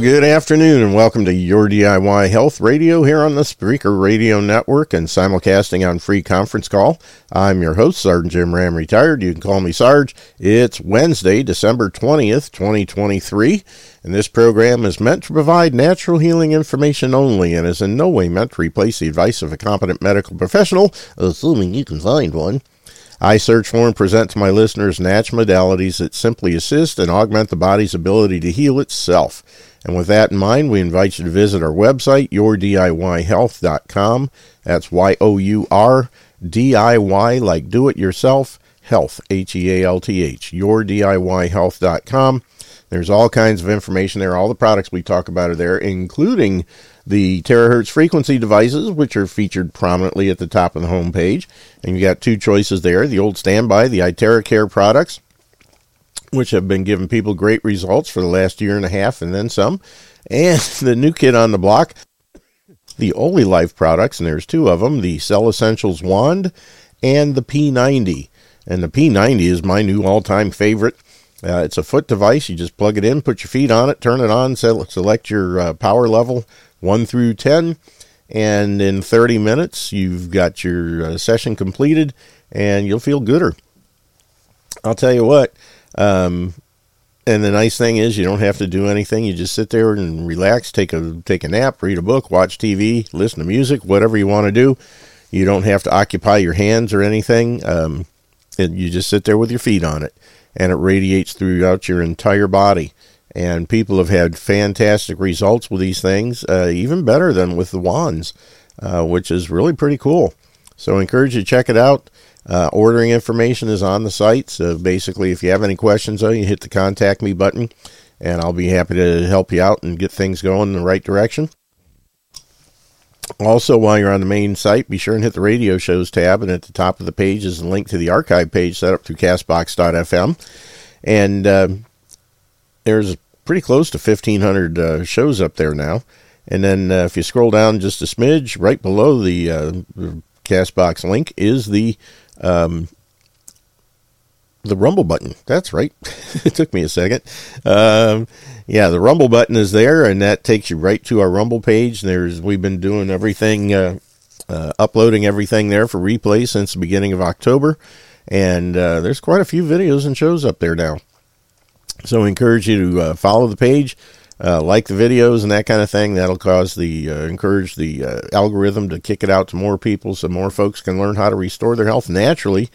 Good afternoon and welcome to Your DIY Health Radio here on the Spreaker Radio Network and simulcasting on free conference call. I'm your host, Sergeant Jim Ram, retired. You can call me Sarge. It's Wednesday, December 20th, 2023, and this program is meant to provide natural healing information only and is in no way meant to replace the advice of a competent medical professional, assuming you can find one. I search for and present to my listeners natural modalities that simply assist and augment the body's ability to heal itself. And with that in mind, we invite you to visit our website, yourdiyhealth.com. That's Y O U R D I Y, like do it yourself, health, H E A L T H, yourdiyhealth.com. There's all kinds of information there. All the products we talk about are there, including the terahertz frequency devices, which are featured prominently at the top of the homepage. And you got two choices there the old standby, the iTeracare products, which have been giving people great results for the last year and a half and then some. And the new kid on the block, the Olylife products, and there's two of them the Cell Essentials Wand and the P90. And the P90 is my new all time favorite. Uh, it's a foot device. You just plug it in, put your feet on it, turn it on, select your uh, power level 1 through 10. And in 30 minutes, you've got your uh, session completed and you'll feel gooder. I'll tell you what. Um, and the nice thing is you don't have to do anything. You just sit there and relax, take a take a nap, read a book, watch TV, listen to music, whatever you want to do. You don't have to occupy your hands or anything. Um, you just sit there with your feet on it, and it radiates throughout your entire body and people have had fantastic results with these things, uh, even better than with the wands, uh, which is really pretty cool. So I encourage you to check it out. Uh, ordering information is on the site. So basically, if you have any questions, though, you hit the contact me button, and I'll be happy to help you out and get things going in the right direction. Also, while you're on the main site, be sure and hit the radio shows tab, and at the top of the page is a link to the archive page set up through Castbox.fm. And uh, there's pretty close to 1,500 uh, shows up there now. And then uh, if you scroll down just a smidge, right below the, uh, Castbox link is the um, the Rumble button. That's right. it took me a second. Um, yeah, the Rumble button is there, and that takes you right to our Rumble page. There's we've been doing everything, uh, uh, uploading everything there for replay since the beginning of October, and uh, there's quite a few videos and shows up there now. So I encourage you to uh, follow the page, uh, like the videos and that kind of thing. That'll cause the uh, encourage the uh, algorithm to kick it out to more people, so more folks can learn how to restore their health naturally,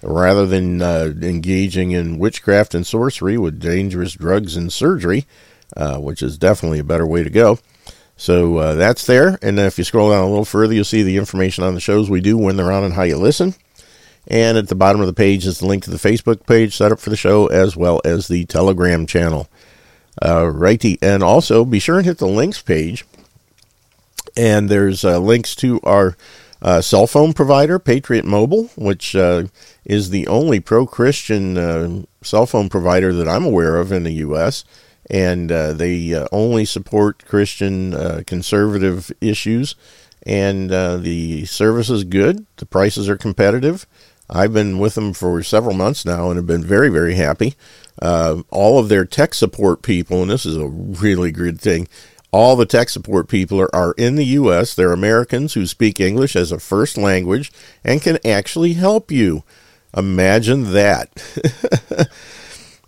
rather than uh, engaging in witchcraft and sorcery with dangerous drugs and surgery, uh, which is definitely a better way to go. So that's there. And if you scroll down a little further, you'll see the information on the shows we do when they're on and how you listen. And at the bottom of the page is the link to the Facebook page set up for the show, as well as the Telegram channel. Uh, righty. And also be sure and hit the links page. And there's uh, links to our uh, cell phone provider, Patriot Mobile, which uh, is the only pro Christian uh, cell phone provider that I'm aware of in the U.S. And uh, they only support Christian conservative issues. And the service is good, the prices are competitive. I've been with them for several months now and have been very, very happy. Uh, all of their tech support people, and this is a really good thing, all the tech support people are, are in the U.S. They're Americans who speak English as a first language and can actually help you. Imagine that.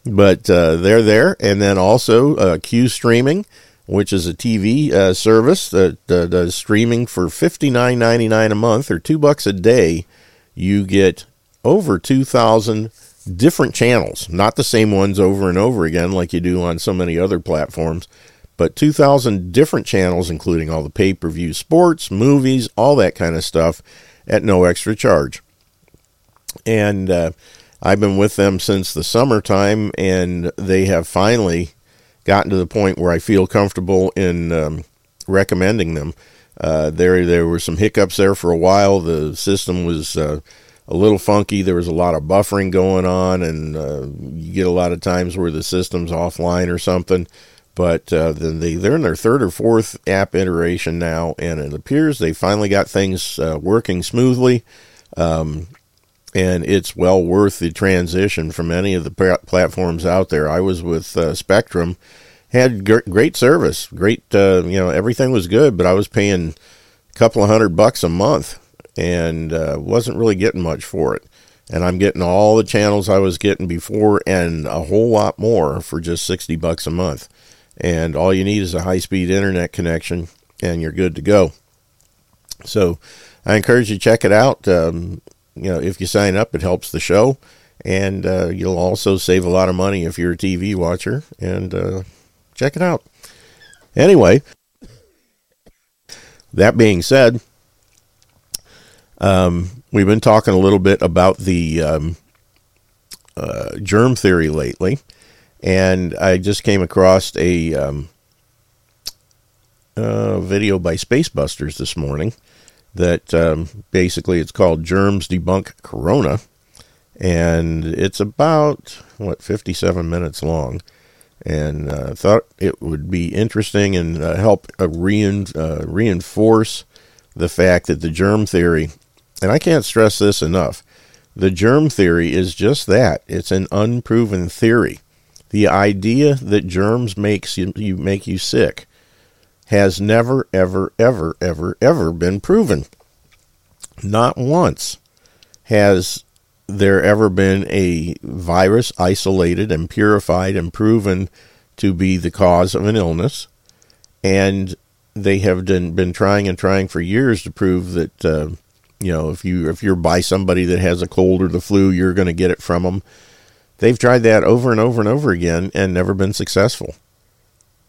but uh, they're there. And then also uh, Q Streaming, which is a TV uh, service that does streaming for fifty nine ninety nine a month or two bucks a day. You get over 2,000 different channels, not the same ones over and over again like you do on so many other platforms, but 2,000 different channels, including all the pay per view sports, movies, all that kind of stuff at no extra charge. And uh, I've been with them since the summertime, and they have finally gotten to the point where I feel comfortable in um, recommending them. Uh, there, there were some hiccups there for a while. The system was uh, a little funky. There was a lot of buffering going on, and uh, you get a lot of times where the system's offline or something. But uh, they, they're in their third or fourth app iteration now, and it appears they finally got things uh, working smoothly. Um, and it's well worth the transition from any of the platforms out there. I was with uh, Spectrum, had great service, great, uh, you know, everything was good, but I was paying a couple of hundred bucks a month and uh, wasn't really getting much for it. And I'm getting all the channels I was getting before and a whole lot more for just 60 bucks a month. And all you need is a high speed internet connection and you're good to go. So I encourage you to check it out. Um, you know, if you sign up, it helps the show. And uh, you'll also save a lot of money if you're a TV watcher. And uh, check it out. Anyway, that being said, um, we've been talking a little bit about the um, uh, germ theory lately, and I just came across a um, uh, video by Spacebusters this morning that um, basically it's called Germs Debunk Corona, and it's about what 57 minutes long and uh, thought it would be interesting and uh, help rein, uh, reinforce the fact that the germ theory, and I can't stress this enough, the germ theory is just that. It's an unproven theory. The idea that germs makes you, you make you sick has never, ever, ever, ever, ever been proven. Not once has there ever been a virus isolated and purified and proven to be the cause of an illness. And they have been, been trying and trying for years to prove that, uh, you know, if you if you're by somebody that has a cold or the flu, you're going to get it from them. They've tried that over and over and over again and never been successful.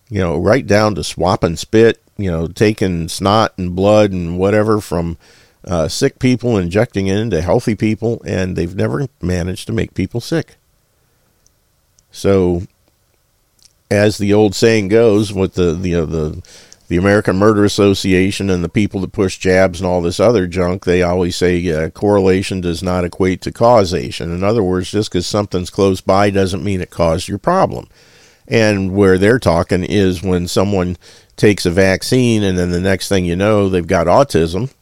You know, right down to swap and spit, you know, taking snot and blood and whatever from uh, sick people injecting it into healthy people, and they've never managed to make people sick. So, as the old saying goes, with the the uh, the the American Murder Association and the people that push jabs and all this other junk, they always say uh, correlation does not equate to causation. In other words, just because something's close by doesn't mean it caused your problem. And where they're talking is when someone takes a vaccine and then the next thing you know, they've got autism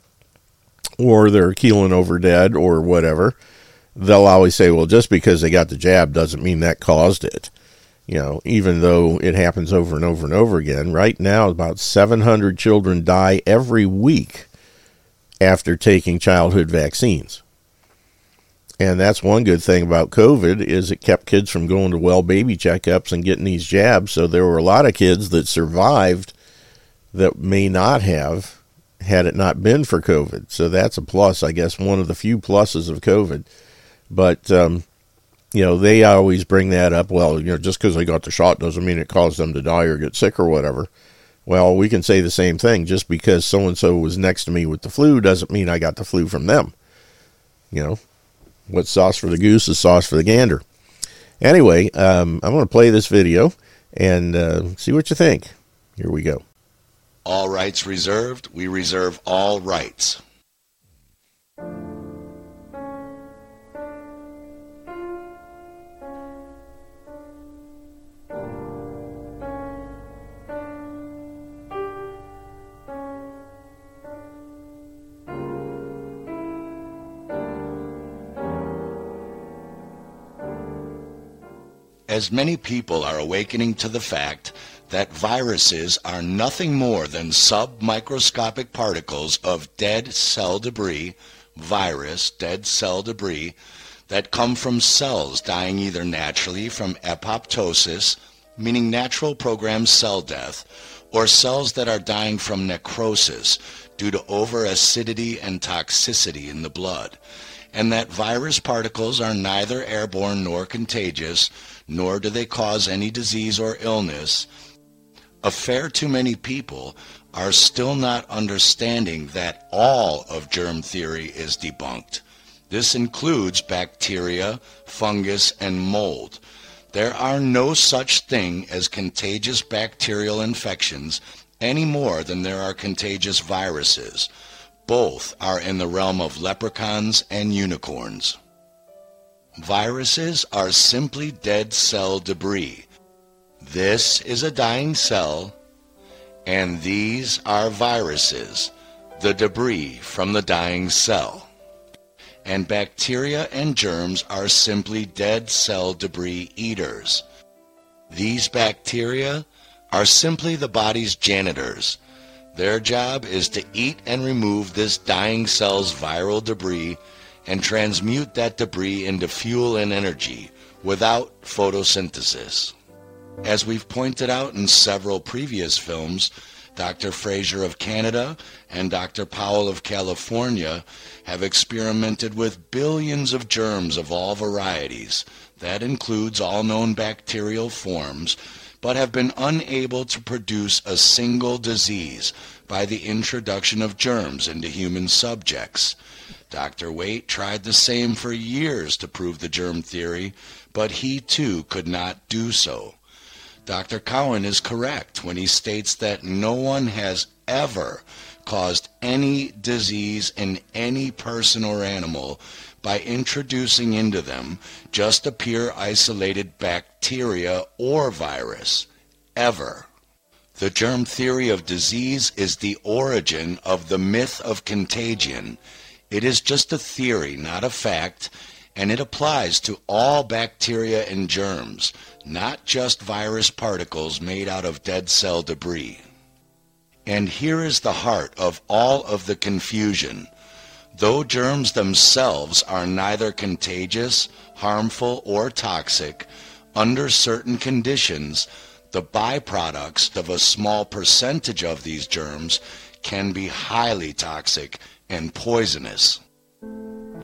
or they're keeling over dead or whatever, they'll always say, well, just because they got the jab doesn't mean that caused it. You know, even though it happens over and over and over again. Right now, about 700 children die every week after taking childhood vaccines. And that's one good thing about COVID is it kept kids from going to well baby checkups and getting these jabs. So there were a lot of kids that survived that may not have had it not been for COVID. So that's a plus, I guess, one of the few pluses of COVID. But, um, you know, they always bring that up. Well, you know, just because they got the shot doesn't mean it caused them to die or get sick or whatever. Well, we can say the same thing. Just because so and so was next to me with the flu doesn't mean I got the flu from them. You know, what's sauce for the goose is sauce for the gander. Anyway, um, I'm going to play this video and uh, see what you think. Here we go. All rights reserved. We reserve all rights. As many people are awakening to the fact that viruses are nothing more than submicroscopic particles of dead cell debris, virus, dead cell debris, that come from cells dying either naturally from apoptosis, meaning natural programmed cell death, or cells that are dying from necrosis due to over acidity and toxicity in the blood, and that virus particles are neither airborne nor contagious, nor do they cause any disease or illness, a fair too many people are still not understanding that all of germ theory is debunked. This includes bacteria, fungus, and mold. There are no such thing as contagious bacterial infections any more than there are contagious viruses. Both are in the realm of leprechauns and unicorns. Viruses are simply dead cell debris this is a dying cell, and these are viruses, the debris from the dying cell. And bacteria and germs are simply dead cell debris eaters. These bacteria, are simply the body's janitors. Their job is to eat and remove this dying cell's viral debris and transmute that debris into fuel and energy without photosynthesis. As we've pointed out in several previous films, Dr. Fraser of Canada and Dr. Powell of California have experimented with billions of germs of all varieties. That includes all known bacterial forms, but have been unable to produce a single disease by the introduction of germs into human subjects. Dr. Waite tried the same for years to prove the germ theory, but he too could not do so. Dr. Cowan is correct when he states that no one has ever caused any disease in any person or animal by introducing into them just a pure isolated bacteria or virus. Ever. The germ theory of disease is the origin of the myth of contagion. It is just a theory, not a fact, and it applies to all bacteria and germs not just virus particles made out of dead cell debris. And here is the heart of all of the confusion. Though germs themselves are neither contagious, harmful, or toxic, under certain conditions, the byproducts of a small percentage of these germs can be highly toxic and poisonous.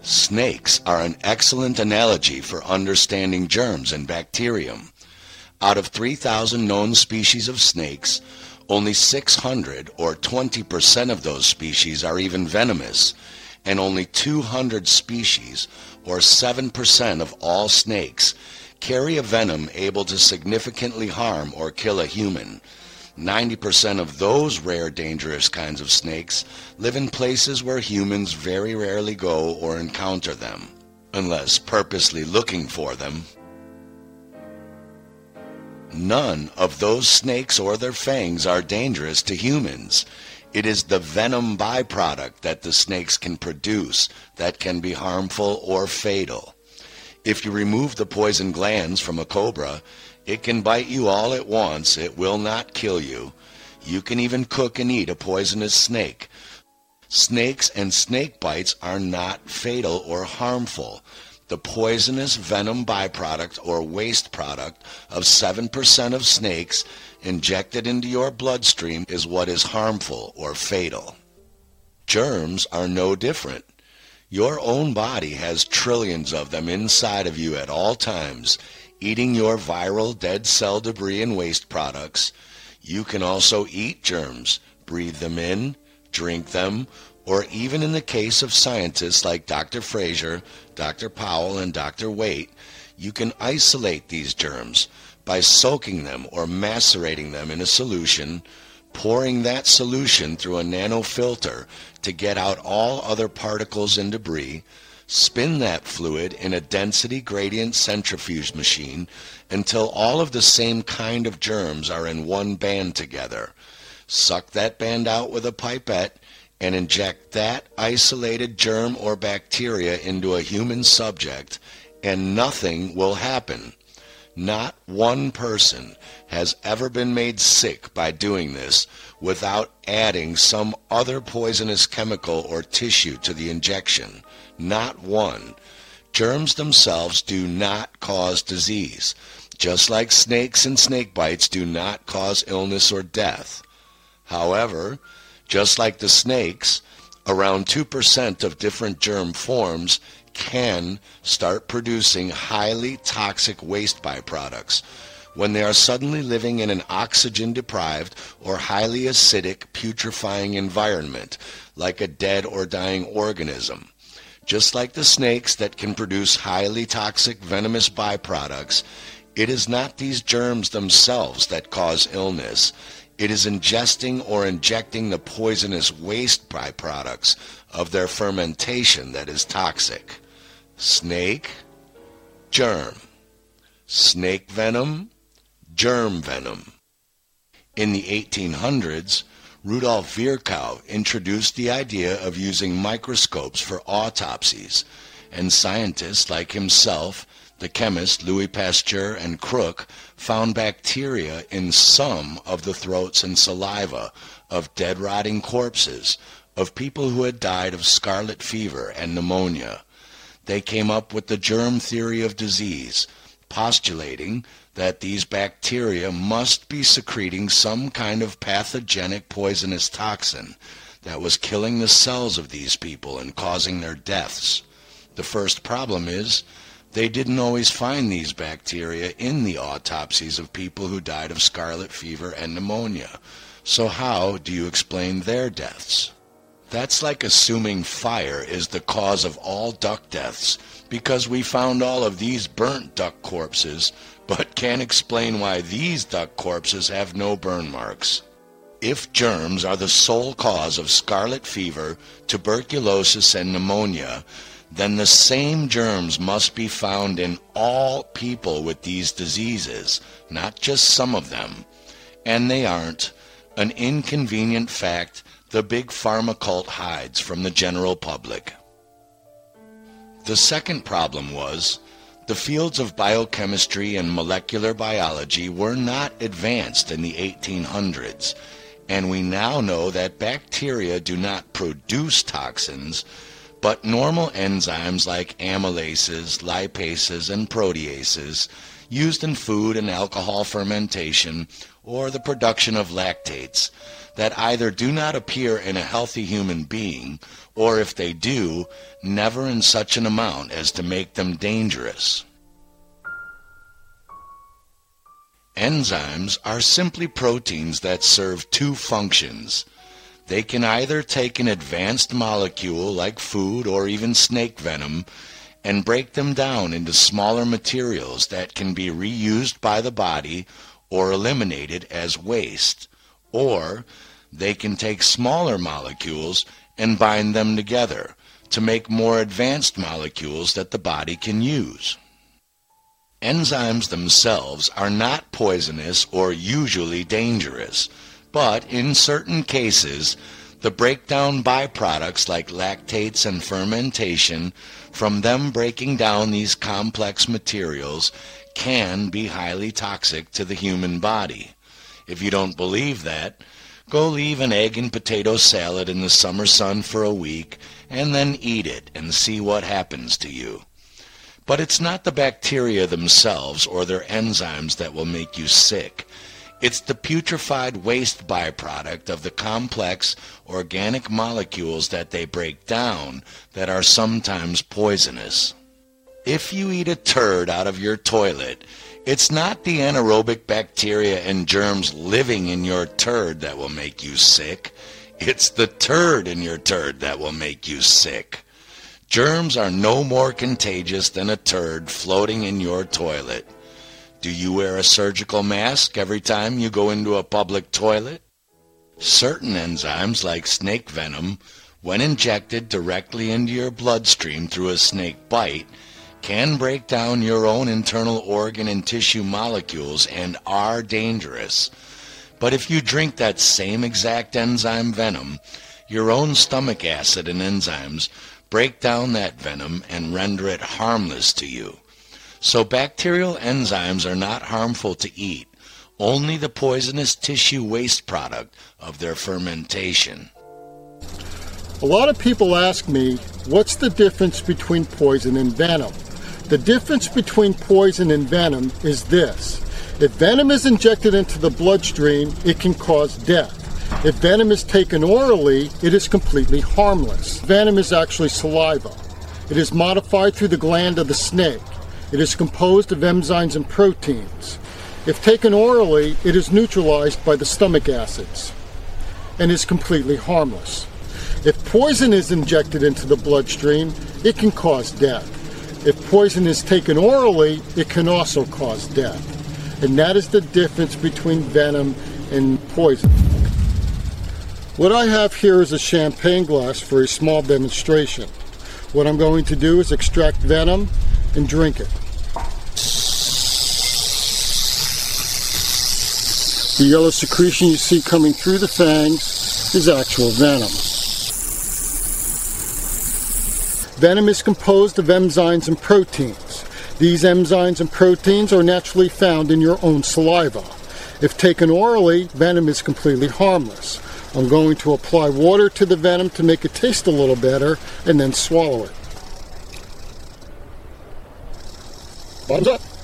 Snakes are an excellent analogy for understanding germs and bacterium. Out of 3,000 known species of snakes, only 600 or 20% of those species are even venomous, and only 200 species or 7% of all snakes carry a venom able to significantly harm or kill a human. 90% of those rare dangerous kinds of snakes live in places where humans very rarely go or encounter them, unless purposely looking for them. None of those snakes or their fangs are dangerous to humans. It is the venom byproduct that the snakes can produce that can be harmful or fatal. If you remove the poison glands from a cobra, it can bite you all at once. It will not kill you. You can even cook and eat a poisonous snake. Snakes and snake bites are not fatal or harmful the poisonous venom byproduct or waste product of 7% of snakes injected into your bloodstream is what is harmful or fatal. Germs are no different. Your own body has trillions of them inside of you at all times, eating your viral dead cell debris and waste products. You can also eat germs, breathe them in, drink them, or even in the case of scientists like Dr. Fraser, Dr. Powell, and Dr. Waite, you can isolate these germs by soaking them or macerating them in a solution, pouring that solution through a nanofilter to get out all other particles and debris, spin that fluid in a density gradient centrifuge machine until all of the same kind of germs are in one band together. Suck that band out with a pipette and inject that isolated germ or bacteria into a human subject, and nothing will happen. Not one person has ever been made sick by doing this without adding some other poisonous chemical or tissue to the injection. Not one. Germs themselves do not cause disease, just like snakes and snake bites do not cause illness or death. However, just like the snakes, around 2% of different germ forms can start producing highly toxic waste byproducts when they are suddenly living in an oxygen deprived or highly acidic putrefying environment like a dead or dying organism. Just like the snakes that can produce highly toxic venomous byproducts, it is not these germs themselves that cause illness. It is ingesting or injecting the poisonous waste byproducts of their fermentation that is toxic. Snake, germ. Snake venom, germ venom. In the 1800s, Rudolf Virchow introduced the idea of using microscopes for autopsies, and scientists like himself the chemist Louis Pasteur and Crook found bacteria in some of the throats and saliva of dead rotting corpses of people who had died of scarlet fever and pneumonia. They came up with the germ theory of disease, postulating that these bacteria must be secreting some kind of pathogenic poisonous toxin that was killing the cells of these people and causing their deaths. The first problem is they didn't always find these bacteria in the autopsies of people who died of scarlet fever and pneumonia. So how do you explain their deaths? That's like assuming fire is the cause of all duck deaths because we found all of these burnt duck corpses but can't explain why these duck corpses have no burn marks. If germs are the sole cause of scarlet fever, tuberculosis, and pneumonia, then the same germs must be found in all people with these diseases, not just some of them. And they aren't. An inconvenient fact the big pharma cult hides from the general public. The second problem was the fields of biochemistry and molecular biology were not advanced in the 1800s, and we now know that bacteria do not produce toxins, but normal enzymes like amylases, lipases, and proteases used in food and alcohol fermentation or the production of lactates that either do not appear in a healthy human being or if they do, never in such an amount as to make them dangerous. Enzymes are simply proteins that serve two functions. They can either take an advanced molecule like food or even snake venom and break them down into smaller materials that can be reused by the body or eliminated as waste, or they can take smaller molecules and bind them together to make more advanced molecules that the body can use. Enzymes themselves are not poisonous or usually dangerous, but in certain cases, the breakdown byproducts like lactates and fermentation from them breaking down these complex materials can be highly toxic to the human body. If you don't believe that, Go leave an egg and potato salad in the summer sun for a week and then eat it and see what happens to you. But it's not the bacteria themselves or their enzymes that will make you sick. It's the putrefied waste byproduct of the complex organic molecules that they break down that are sometimes poisonous. If you eat a turd out of your toilet, it's not the anaerobic bacteria and germs living in your turd that will make you sick. It's the turd in your turd that will make you sick. Germs are no more contagious than a turd floating in your toilet. Do you wear a surgical mask every time you go into a public toilet? Certain enzymes, like snake venom, when injected directly into your bloodstream through a snake bite, can break down your own internal organ and tissue molecules and are dangerous. But if you drink that same exact enzyme venom, your own stomach acid and enzymes break down that venom and render it harmless to you. So bacterial enzymes are not harmful to eat, only the poisonous tissue waste product of their fermentation. A lot of people ask me, what's the difference between poison and venom? The difference between poison and venom is this. If venom is injected into the bloodstream, it can cause death. If venom is taken orally, it is completely harmless. Venom is actually saliva. It is modified through the gland of the snake. It is composed of enzymes and proteins. If taken orally, it is neutralized by the stomach acids and is completely harmless. If poison is injected into the bloodstream, it can cause death. If poison is taken orally, it can also cause death. And that is the difference between venom and poison. What I have here is a champagne glass for a small demonstration. What I'm going to do is extract venom and drink it. The yellow secretion you see coming through the fangs is actual venom. Venom is composed of enzymes and proteins. These enzymes and proteins are naturally found in your own saliva. If taken orally, venom is completely harmless. I'm going to apply water to the venom to make it taste a little better and then swallow it. Bottoms.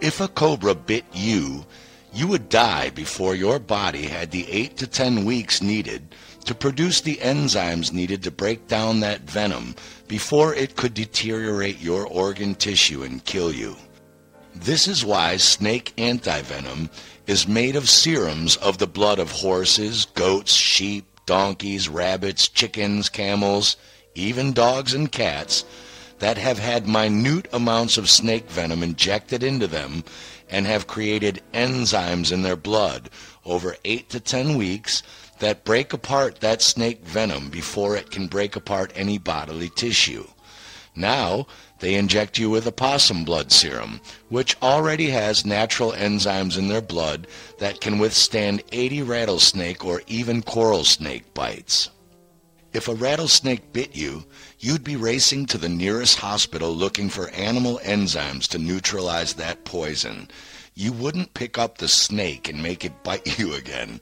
If a cobra bit you, you would die before your body had the 8 to 10 weeks needed to produce the enzymes needed to break down that venom before it could deteriorate your organ tissue and kill you. This is why snake antivenom is made of serums of the blood of horses, goats, sheep, donkeys, rabbits, chickens, camels, even dogs and cats, that have had minute amounts of snake venom injected into them and have created enzymes in their blood over 8 to 10 weeks that break apart that snake venom before it can break apart any bodily tissue. Now, they inject you with a possum blood serum, which already has natural enzymes in their blood that can withstand 80 rattlesnake or even coral snake bites. If a rattlesnake bit you, you'd be racing to the nearest hospital looking for animal enzymes to neutralize that poison. You wouldn't pick up the snake and make it bite you again.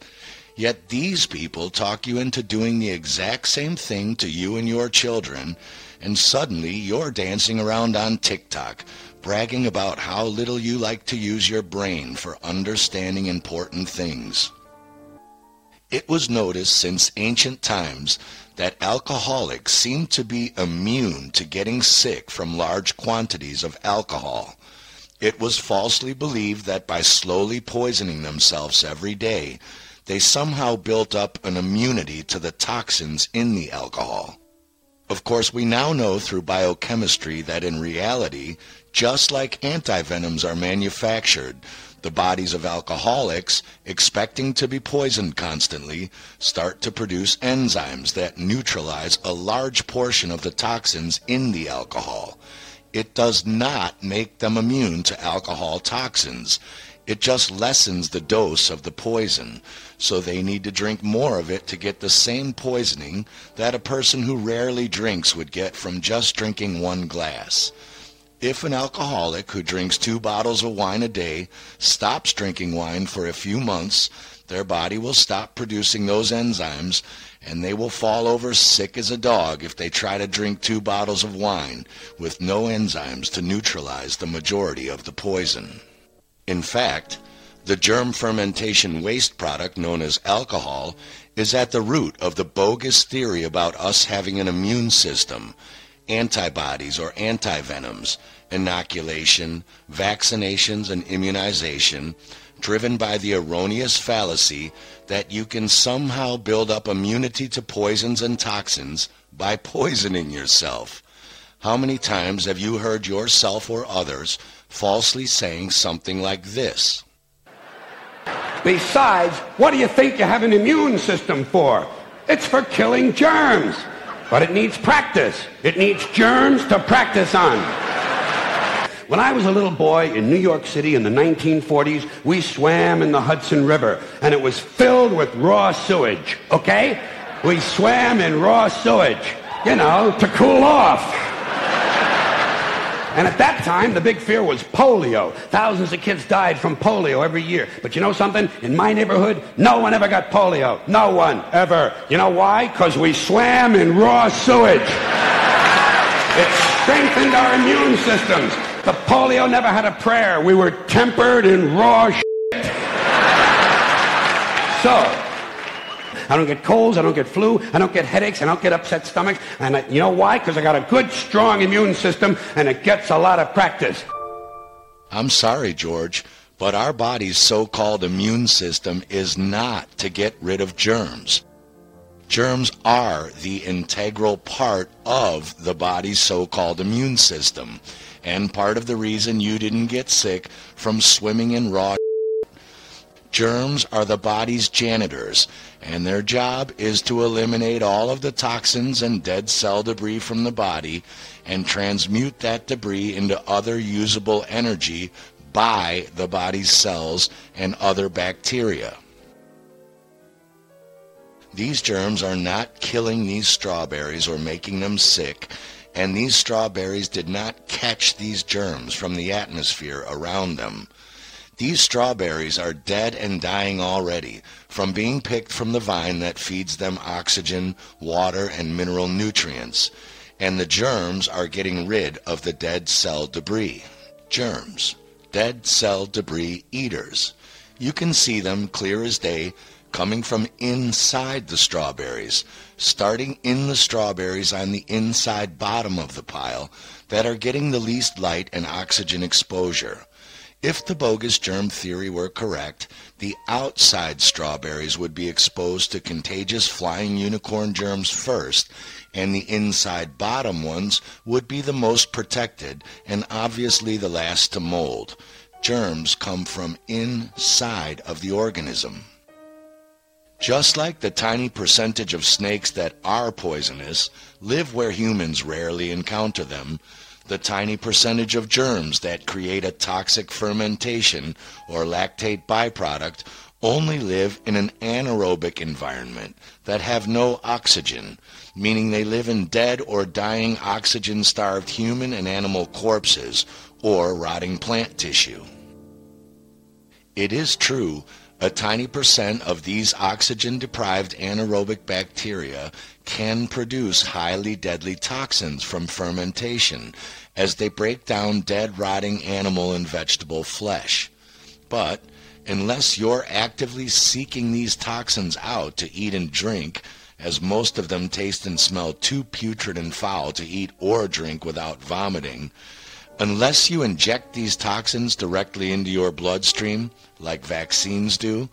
Yet these people talk you into doing the exact same thing to you and your children, and suddenly you're dancing around on TikTok, bragging about how little you like to use your brain for understanding important things. It was noticed since ancient times that alcoholics seem to be immune to getting sick from large quantities of alcohol. It was falsely believed that by slowly poisoning themselves every day, they somehow built up an immunity to the toxins in the alcohol. Of course, we now know through biochemistry that in reality, just like antivenoms are manufactured, the bodies of alcoholics, expecting to be poisoned constantly, start to produce enzymes that neutralize a large portion of the toxins in the alcohol. It does not make them immune to alcohol toxins. It just lessens the dose of the poison, so they need to drink more of it to get the same poisoning that a person who rarely drinks would get from just drinking one glass. If an alcoholic who drinks two bottles of wine a day stops drinking wine for a few months, their body will stop producing those enzymes and they will fall over sick as a dog if they try to drink two bottles of wine with no enzymes to neutralize the majority of the poison. In fact, the germ fermentation waste product known as alcohol is at the root of the bogus theory about us having an immune system antibodies or antivenoms, inoculation, vaccinations, and immunization, driven by the erroneous fallacy that you can somehow build up immunity to poisons and toxins by poisoning yourself. How many times have you heard yourself or others falsely saying something like this? Besides, what do you think you have an immune system for? It's for killing germs. But it needs practice. It needs germs to practice on. When I was a little boy in New York City in the 1940s, we swam in the Hudson River, and it was filled with raw sewage, okay? We swam in raw sewage, you know, to cool off. And at that time, the big fear was polio. Thousands of kids died from polio every year. But you know something? In my neighborhood, no one ever got polio. No one ever. You know why? Because we swam in raw sewage. It strengthened our immune systems. The polio never had a prayer. We were tempered in raw shit. So, I don't get colds. I don't get flu. I don't get headaches. I don't get upset stomachs. And I, you know why? Because I got a good, strong immune system, and it gets a lot of practice. I'm sorry, George, but our body's so-called immune system is not to get rid of germs. Germs are the integral part of the body's so-called immune system, and part of the reason you didn't get sick from swimming in raw Germs are the body's janitors, and their job is to eliminate all of the toxins and dead cell debris from the body and transmute that debris into other usable energy by the body's cells and other bacteria. These germs are not killing these strawberries or making them sick, and these strawberries did not catch these germs from the atmosphere around them. These strawberries are dead and dying already from being picked from the vine that feeds them oxygen, water, and mineral nutrients, and the germs are getting rid of the dead cell debris. Germs, dead cell debris eaters. You can see them clear as day coming from inside the strawberries, starting in the strawberries on the inside bottom of the pile that are getting the least light and oxygen exposure. If the bogus germ theory were correct, the outside strawberries would be exposed to contagious flying unicorn germs first, and the inside bottom ones would be the most protected and obviously the last to mold. Germs come from inside of the organism. Just like the tiny percentage of snakes that are poisonous live where humans rarely encounter them, the tiny percentage of germs that create a toxic fermentation or lactate byproduct only live in an anaerobic environment that have no oxygen, meaning they live in dead or dying oxygen-starved human and animal corpses or rotting plant tissue. It is true a tiny percent of these oxygen-deprived anaerobic bacteria can produce highly deadly toxins from fermentation as they break down dead rotting animal and vegetable flesh. But unless you're actively seeking these toxins out to eat and drink, as most of them taste and smell too putrid and foul to eat or drink without vomiting, unless you inject these toxins directly into your bloodstream, like vaccines do,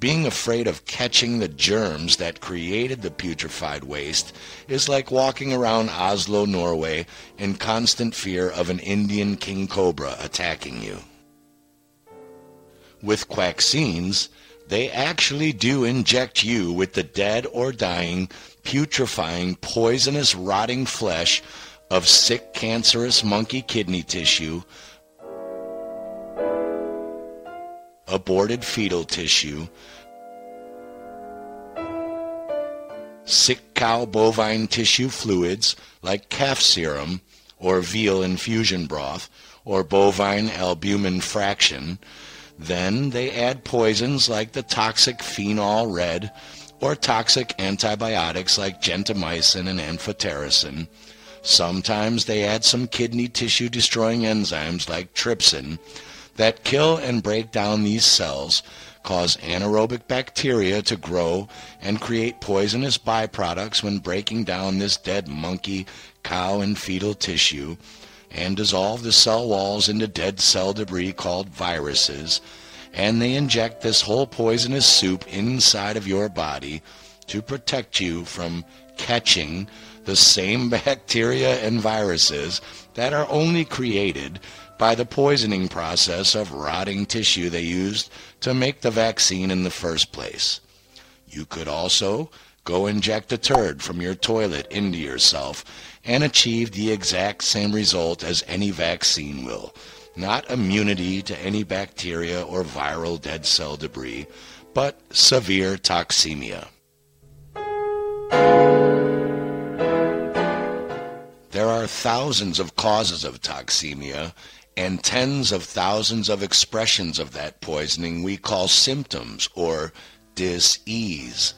being afraid of catching the germs that created the putrefied waste is like walking around Oslo, Norway in constant fear of an Indian king cobra attacking you. With quaxines, they actually do inject you with the dead or dying, putrefying, poisonous, rotting flesh of sick cancerous monkey kidney tissue, aborted fetal tissue, sick cow bovine tissue fluids like calf serum or veal infusion broth or bovine albumin fraction. Then they add poisons like the toxic phenol red or toxic antibiotics like gentamicin and amphotericin. Sometimes they add some kidney tissue destroying enzymes like trypsin that kill and break down these cells, cause anaerobic bacteria to grow, and create poisonous byproducts when breaking down this dead monkey, cow, and fetal tissue, and dissolve the cell walls into dead cell debris called viruses, and they inject this whole poisonous soup inside of your body to protect you from catching the same bacteria and viruses that are only created by the poisoning process of rotting tissue they used to make the vaccine in the first place. You could also go inject a turd from your toilet into yourself and achieve the exact same result as any vaccine will. Not immunity to any bacteria or viral dead cell debris, but severe toxemia. There are thousands of causes of toxemia, and tens of thousands of expressions of that poisoning we call symptoms or dis-ease.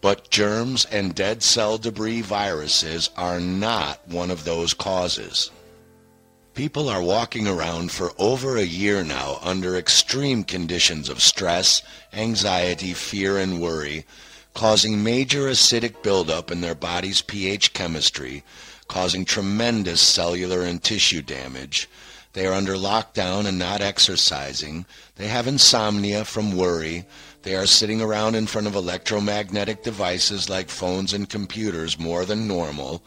But germs and dead cell debris viruses are not one of those causes. People are walking around for over a year now under extreme conditions of stress, anxiety, fear, and worry, causing major acidic buildup in their body's pH chemistry, causing tremendous cellular and tissue damage, they are under lockdown and not exercising. They have insomnia from worry. They are sitting around in front of electromagnetic devices like phones and computers more than normal.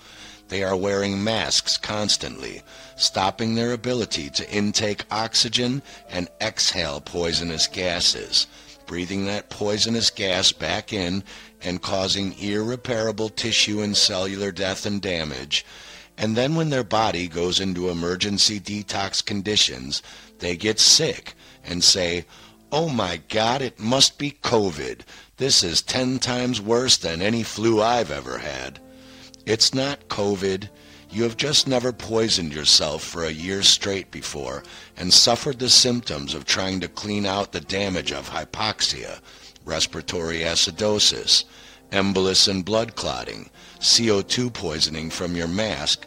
They are wearing masks constantly, stopping their ability to intake oxygen and exhale poisonous gases, breathing that poisonous gas back in and causing irreparable tissue and cellular death and damage and then when their body goes into emergency detox conditions, they get sick and say, Oh my God, it must be COVID. This is ten times worse than any flu I've ever had. It's not COVID. You have just never poisoned yourself for a year straight before and suffered the symptoms of trying to clean out the damage of hypoxia, respiratory acidosis, embolus and blood clotting, CO2 poisoning from your mask,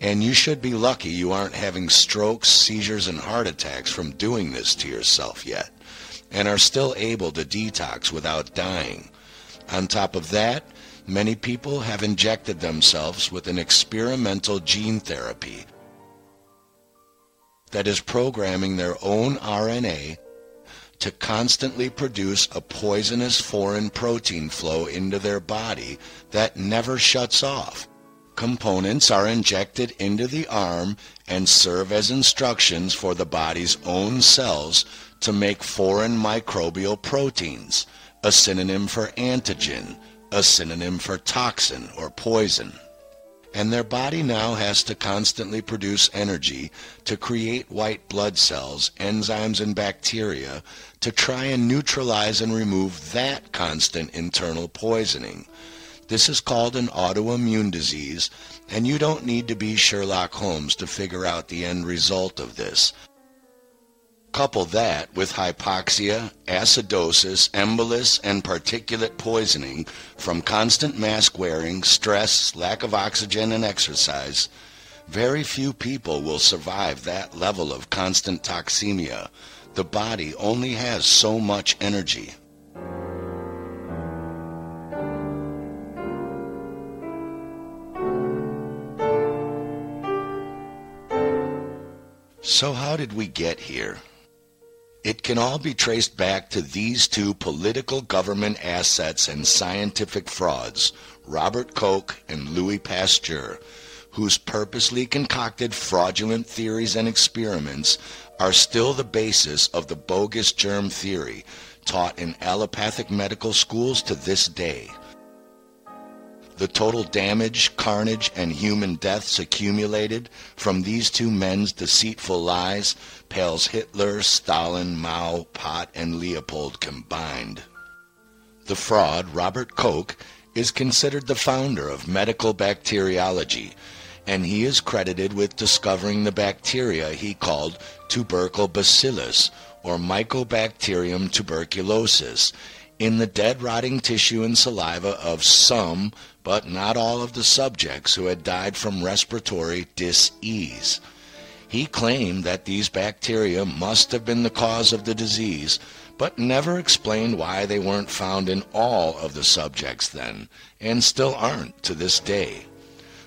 and you should be lucky you aren't having strokes, seizures, and heart attacks from doing this to yourself yet, and are still able to detox without dying. On top of that, many people have injected themselves with an experimental gene therapy that is programming their own RNA to constantly produce a poisonous foreign protein flow into their body that never shuts off components are injected into the arm and serve as instructions for the body's own cells to make foreign microbial proteins, a synonym for antigen, a synonym for toxin or poison. And their body now has to constantly produce energy to create white blood cells, enzymes, and bacteria to try and neutralize and remove that constant internal poisoning. This is called an autoimmune disease, and you don't need to be Sherlock Holmes to figure out the end result of this. Couple that with hypoxia, acidosis, embolus, and particulate poisoning from constant mask wearing, stress, lack of oxygen, and exercise. Very few people will survive that level of constant toxemia. The body only has so much energy. So how did we get here? It can all be traced back to these two political government assets and scientific frauds, Robert Koch and Louis Pasteur, whose purposely concocted fraudulent theories and experiments are still the basis of the bogus germ theory taught in allopathic medical schools to this day. The total damage, carnage, and human deaths accumulated from these two men's deceitful lies pales Hitler, Stalin, Mao, Pot, and Leopold combined. The fraud, Robert Koch, is considered the founder of medical bacteriology, and he is credited with discovering the bacteria he called tubercle bacillus, or Mycobacterium tuberculosis, in the dead rotting tissue and saliva of some but not all of the subjects who had died from respiratory dis-ease. He claimed that these bacteria must have been the cause of the disease, but never explained why they weren't found in all of the subjects then, and still aren't to this day.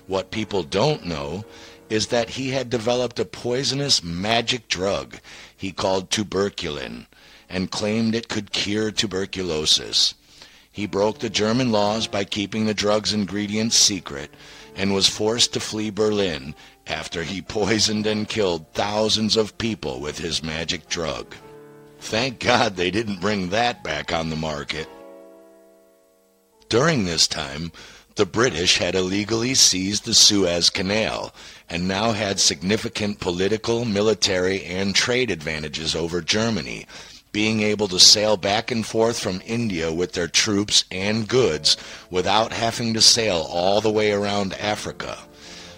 What people don't know is that he had developed a poisonous magic drug he called tuberculin and claimed it could cure tuberculosis. He broke the German laws by keeping the drug's ingredients secret and was forced to flee Berlin after he poisoned and killed thousands of people with his magic drug. Thank God they didn't bring that back on the market. During this time, the British had illegally seized the Suez Canal and now had significant political, military, and trade advantages over Germany being able to sail back and forth from India with their troops and goods without having to sail all the way around Africa.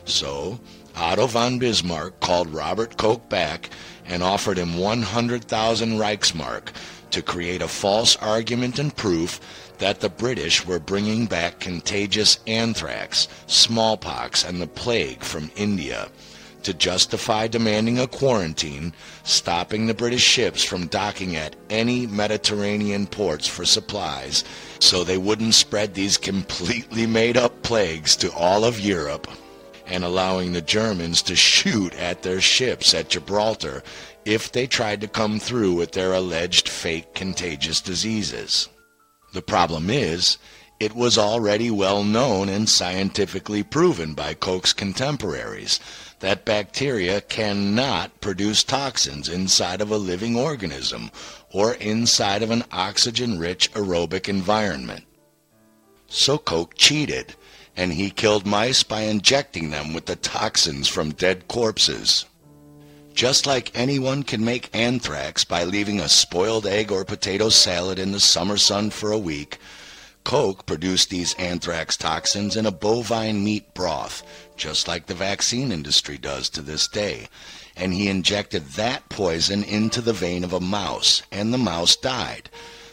So, Otto von Bismarck called Robert Koch back and offered him 100,000 Reichsmark to create a false argument and proof that the British were bringing back contagious anthrax, smallpox, and the plague from India to justify demanding a quarantine, stopping the British ships from docking at any Mediterranean ports for supplies so they wouldn't spread these completely made up plagues to all of Europe, and allowing the Germans to shoot at their ships at Gibraltar if they tried to come through with their alleged fake contagious diseases. The problem is, it was already well known and scientifically proven by Koch's contemporaries that bacteria cannot produce toxins inside of a living organism or inside of an oxygen-rich aerobic environment. So Koch cheated, and he killed mice by injecting them with the toxins from dead corpses. Just like anyone can make anthrax by leaving a spoiled egg or potato salad in the summer sun for a week, Koch produced these anthrax toxins in a bovine meat broth, just like the vaccine industry does to this day. And he injected that poison into the vein of a mouse, and the mouse died.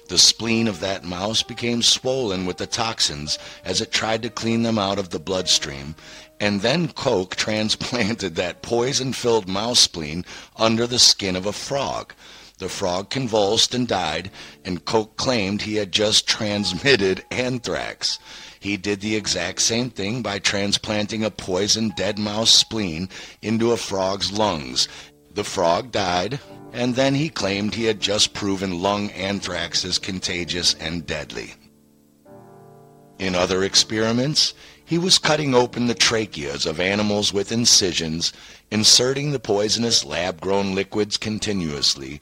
The spleen of that mouse became swollen with the toxins as it tried to clean them out of the bloodstream, and then Koch transplanted that poison-filled mouse spleen under the skin of a frog. The frog convulsed and died, and Koch claimed he had just transmitted anthrax. He did the exact same thing by transplanting a poisoned dead mouse spleen into a frog's lungs. The frog died, and then he claimed he had just proven lung anthrax is contagious and deadly. In other experiments, he was cutting open the tracheas of animals with incisions, inserting the poisonous lab-grown liquids continuously,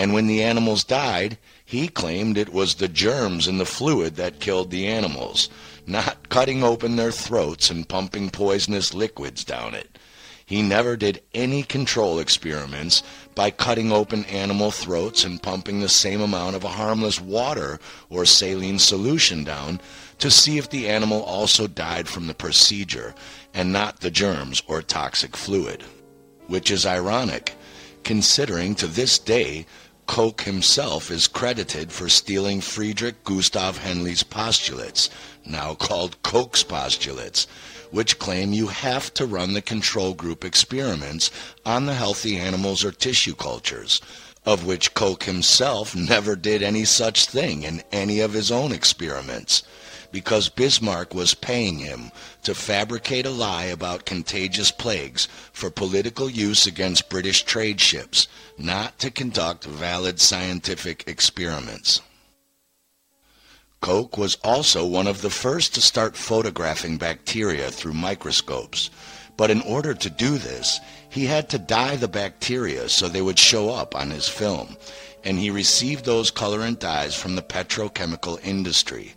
and when the animals died, he claimed it was the germs in the fluid that killed the animals, not cutting open their throats and pumping poisonous liquids down it. He never did any control experiments by cutting open animal throats and pumping the same amount of a harmless water or saline solution down to see if the animal also died from the procedure and not the germs or toxic fluid. Which is ironic, considering to this day Koch himself is credited for stealing Friedrich Gustav Henle's postulates, now called Koch's postulates, which claim you have to run the control group experiments on the healthy animals or tissue cultures, of which Koch himself never did any such thing in any of his own experiments, because Bismarck was paying him to fabricate a lie about contagious plagues for political use against British trade ships, not to conduct valid scientific experiments. Koch was also one of the first to start photographing bacteria through microscopes. But in order to do this, he had to dye the bacteria so they would show up on his film, and he received those colorant dyes from the petrochemical industry.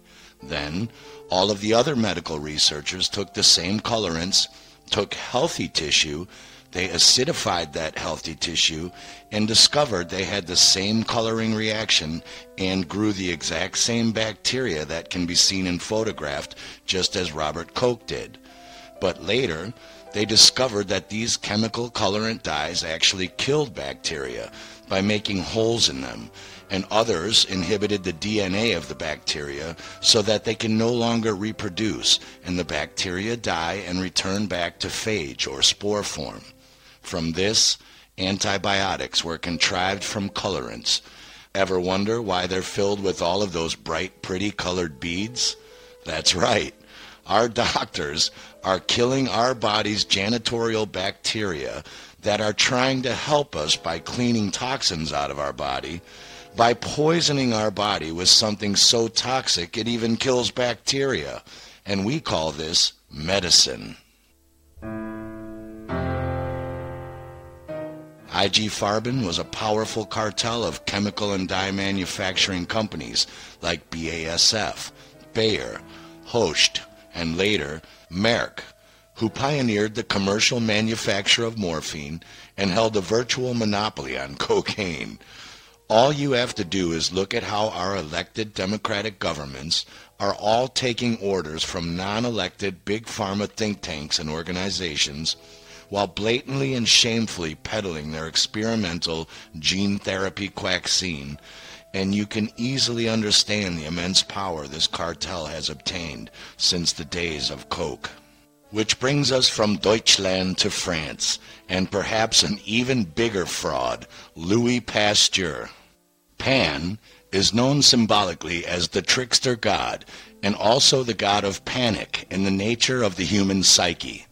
Then, all of the other medical researchers took the same colorants, took healthy tissue, they acidified that healthy tissue and discovered they had the same coloring reaction and grew the exact same bacteria that can be seen and photographed just as Robert Koch did. But later, they discovered that these chemical colorant dyes actually killed bacteria by making holes in them, and others inhibited the DNA of the bacteria so that they can no longer reproduce, and the bacteria die and return back to phage or spore form. From this, antibiotics were contrived from colorants. Ever wonder why they're filled with all of those bright, pretty colored beads? That's right. Our doctors are killing our body's janitorial bacteria that are trying to help us by cleaning toxins out of our body, by poisoning our body with something so toxic it even kills bacteria. And we call this medicine. IG Farben was a powerful cartel of chemical and dye manufacturing companies like BASF, Bayer, Hoechst, and later Merck, who pioneered the commercial manufacture of morphine and held a virtual monopoly on cocaine. All you have to do is look at how our elected democratic governments are all taking orders from non-elected big pharma think tanks and organizations while blatantly and shamefully peddling their experimental gene therapy quacksine, and you can easily understand the immense power this cartel has obtained since the days of Koch. Which brings us from Deutschland to France, and perhaps an even bigger fraud, Louis Pasteur. Pan is known symbolically as the trickster god, and also the god of panic in the nature of the human psyche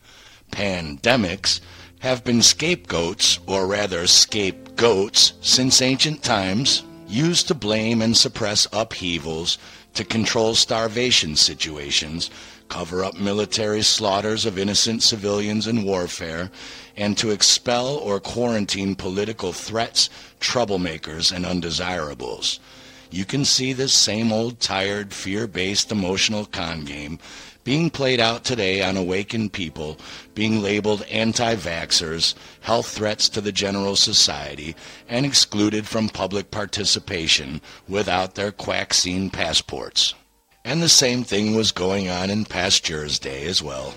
pandemics have been scapegoats, or rather scapegoats, since ancient times, used to blame and suppress upheavals, to control starvation situations, cover up military slaughters of innocent civilians in warfare, and to expel or quarantine political threats, troublemakers, and undesirables. you can see this same old tired, fear-based emotional con game being played out today on awakened people being labeled anti-vaxxers, health threats to the general society, and excluded from public participation without their quacksine passports. And the same thing was going on in Pasteur's day as well.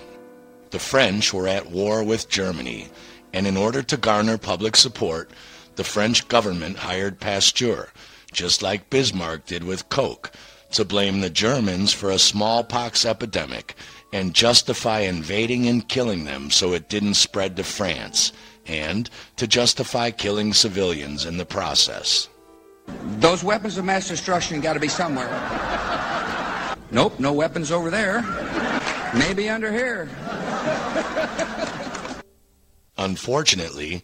The French were at war with Germany, and in order to garner public support, the French government hired Pasteur, just like Bismarck did with Koch, to blame the Germans for a smallpox epidemic and justify invading and killing them so it didn't spread to France, and to justify killing civilians in the process. Those weapons of mass destruction got to be somewhere. Nope, no weapons over there. Maybe under here. Unfortunately,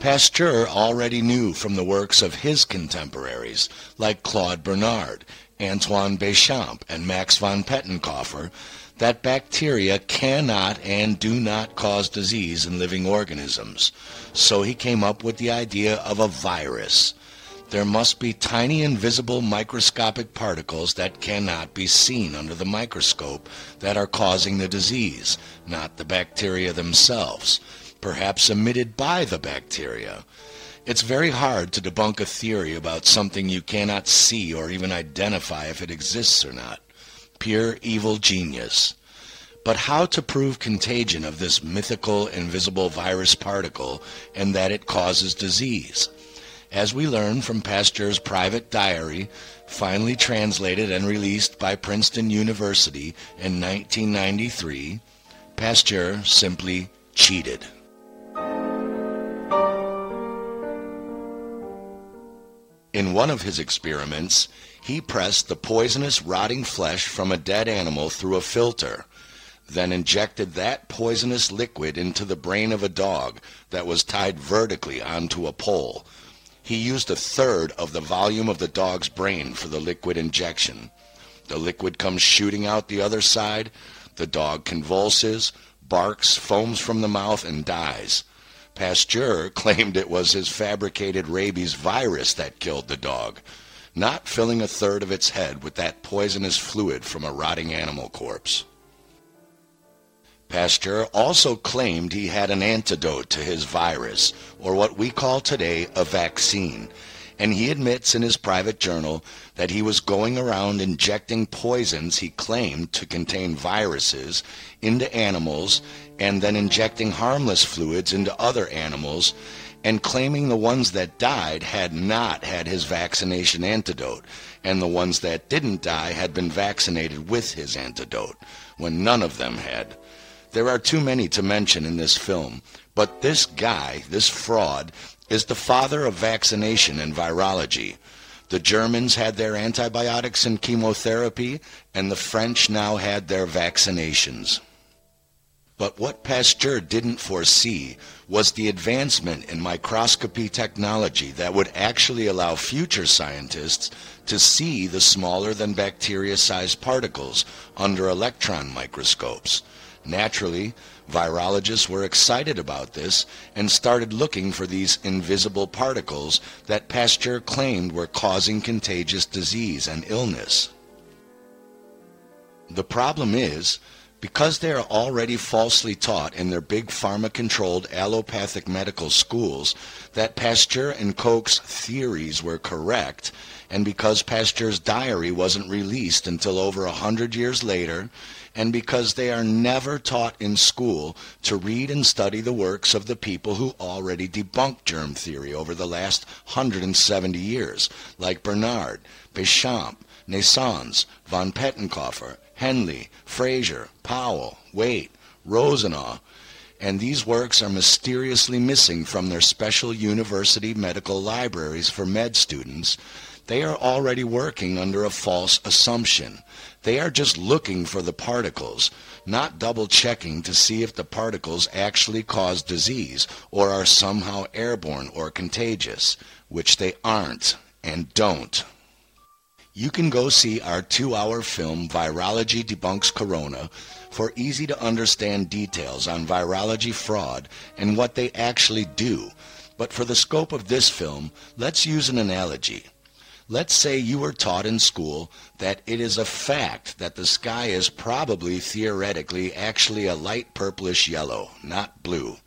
Pasteur already knew from the works of his contemporaries, like Claude Bernard, Antoine Béchamp, and Max von Pettenkofer, that bacteria cannot and do not cause disease in living organisms. So he came up with the idea of a virus. There must be tiny invisible microscopic particles that cannot be seen under the microscope that are causing the disease, not the bacteria themselves perhaps emitted by the bacteria. It's very hard to debunk a theory about something you cannot see or even identify if it exists or not. Pure evil genius. But how to prove contagion of this mythical invisible virus particle and that it causes disease? As we learn from Pasteur's private diary, finally translated and released by Princeton University in 1993, Pasteur simply cheated. In one of his experiments, he pressed the poisonous rotting flesh from a dead animal through a filter, then injected that poisonous liquid into the brain of a dog that was tied vertically onto a pole. He used a third of the volume of the dog's brain for the liquid injection. The liquid comes shooting out the other side. The dog convulses, barks, foams from the mouth, and dies. Pasteur claimed it was his fabricated rabies virus that killed the dog, not filling a third of its head with that poisonous fluid from a rotting animal corpse. Pasteur also claimed he had an antidote to his virus, or what we call today a vaccine, and he admits in his private journal that he was going around injecting poisons he claimed to contain viruses into animals and then injecting harmless fluids into other animals and claiming the ones that died had not had his vaccination antidote and the ones that didn't die had been vaccinated with his antidote when none of them had. There are too many to mention in this film, but this guy, this fraud, is the father of vaccination and virology. The Germans had their antibiotics and chemotherapy, and the French now had their vaccinations. But what Pasteur didn't foresee was the advancement in microscopy technology that would actually allow future scientists to see the smaller than bacteria sized particles under electron microscopes. Naturally, virologists were excited about this and started looking for these invisible particles that Pasteur claimed were causing contagious disease and illness. The problem is, because they are already falsely taught in their big pharma-controlled allopathic medical schools that Pasteur and Koch's theories were correct, and because Pasteur's diary wasn't released until over a hundred years later, and because they are never taught in school to read and study the works of the people who already debunked germ theory over the last 170 years, like Bernard, Béchamp, Naessens, von Pettenkofer, Henle, Fraser, Powell, Waite, Rosenau, and these works are mysteriously missing from their special university medical libraries for med students, they are already working under a false assumption. They are just looking for the particles, not double checking to see if the particles actually cause disease or are somehow airborne or contagious, which they aren't and don't. You can go see our two-hour film, Virology Debunks Corona, for easy to understand details on virology fraud and what they actually do. But for the scope of this film, let's use an analogy. Let's say you were taught in school that it is a fact that the sky is probably theoretically actually a light purplish yellow, not blue.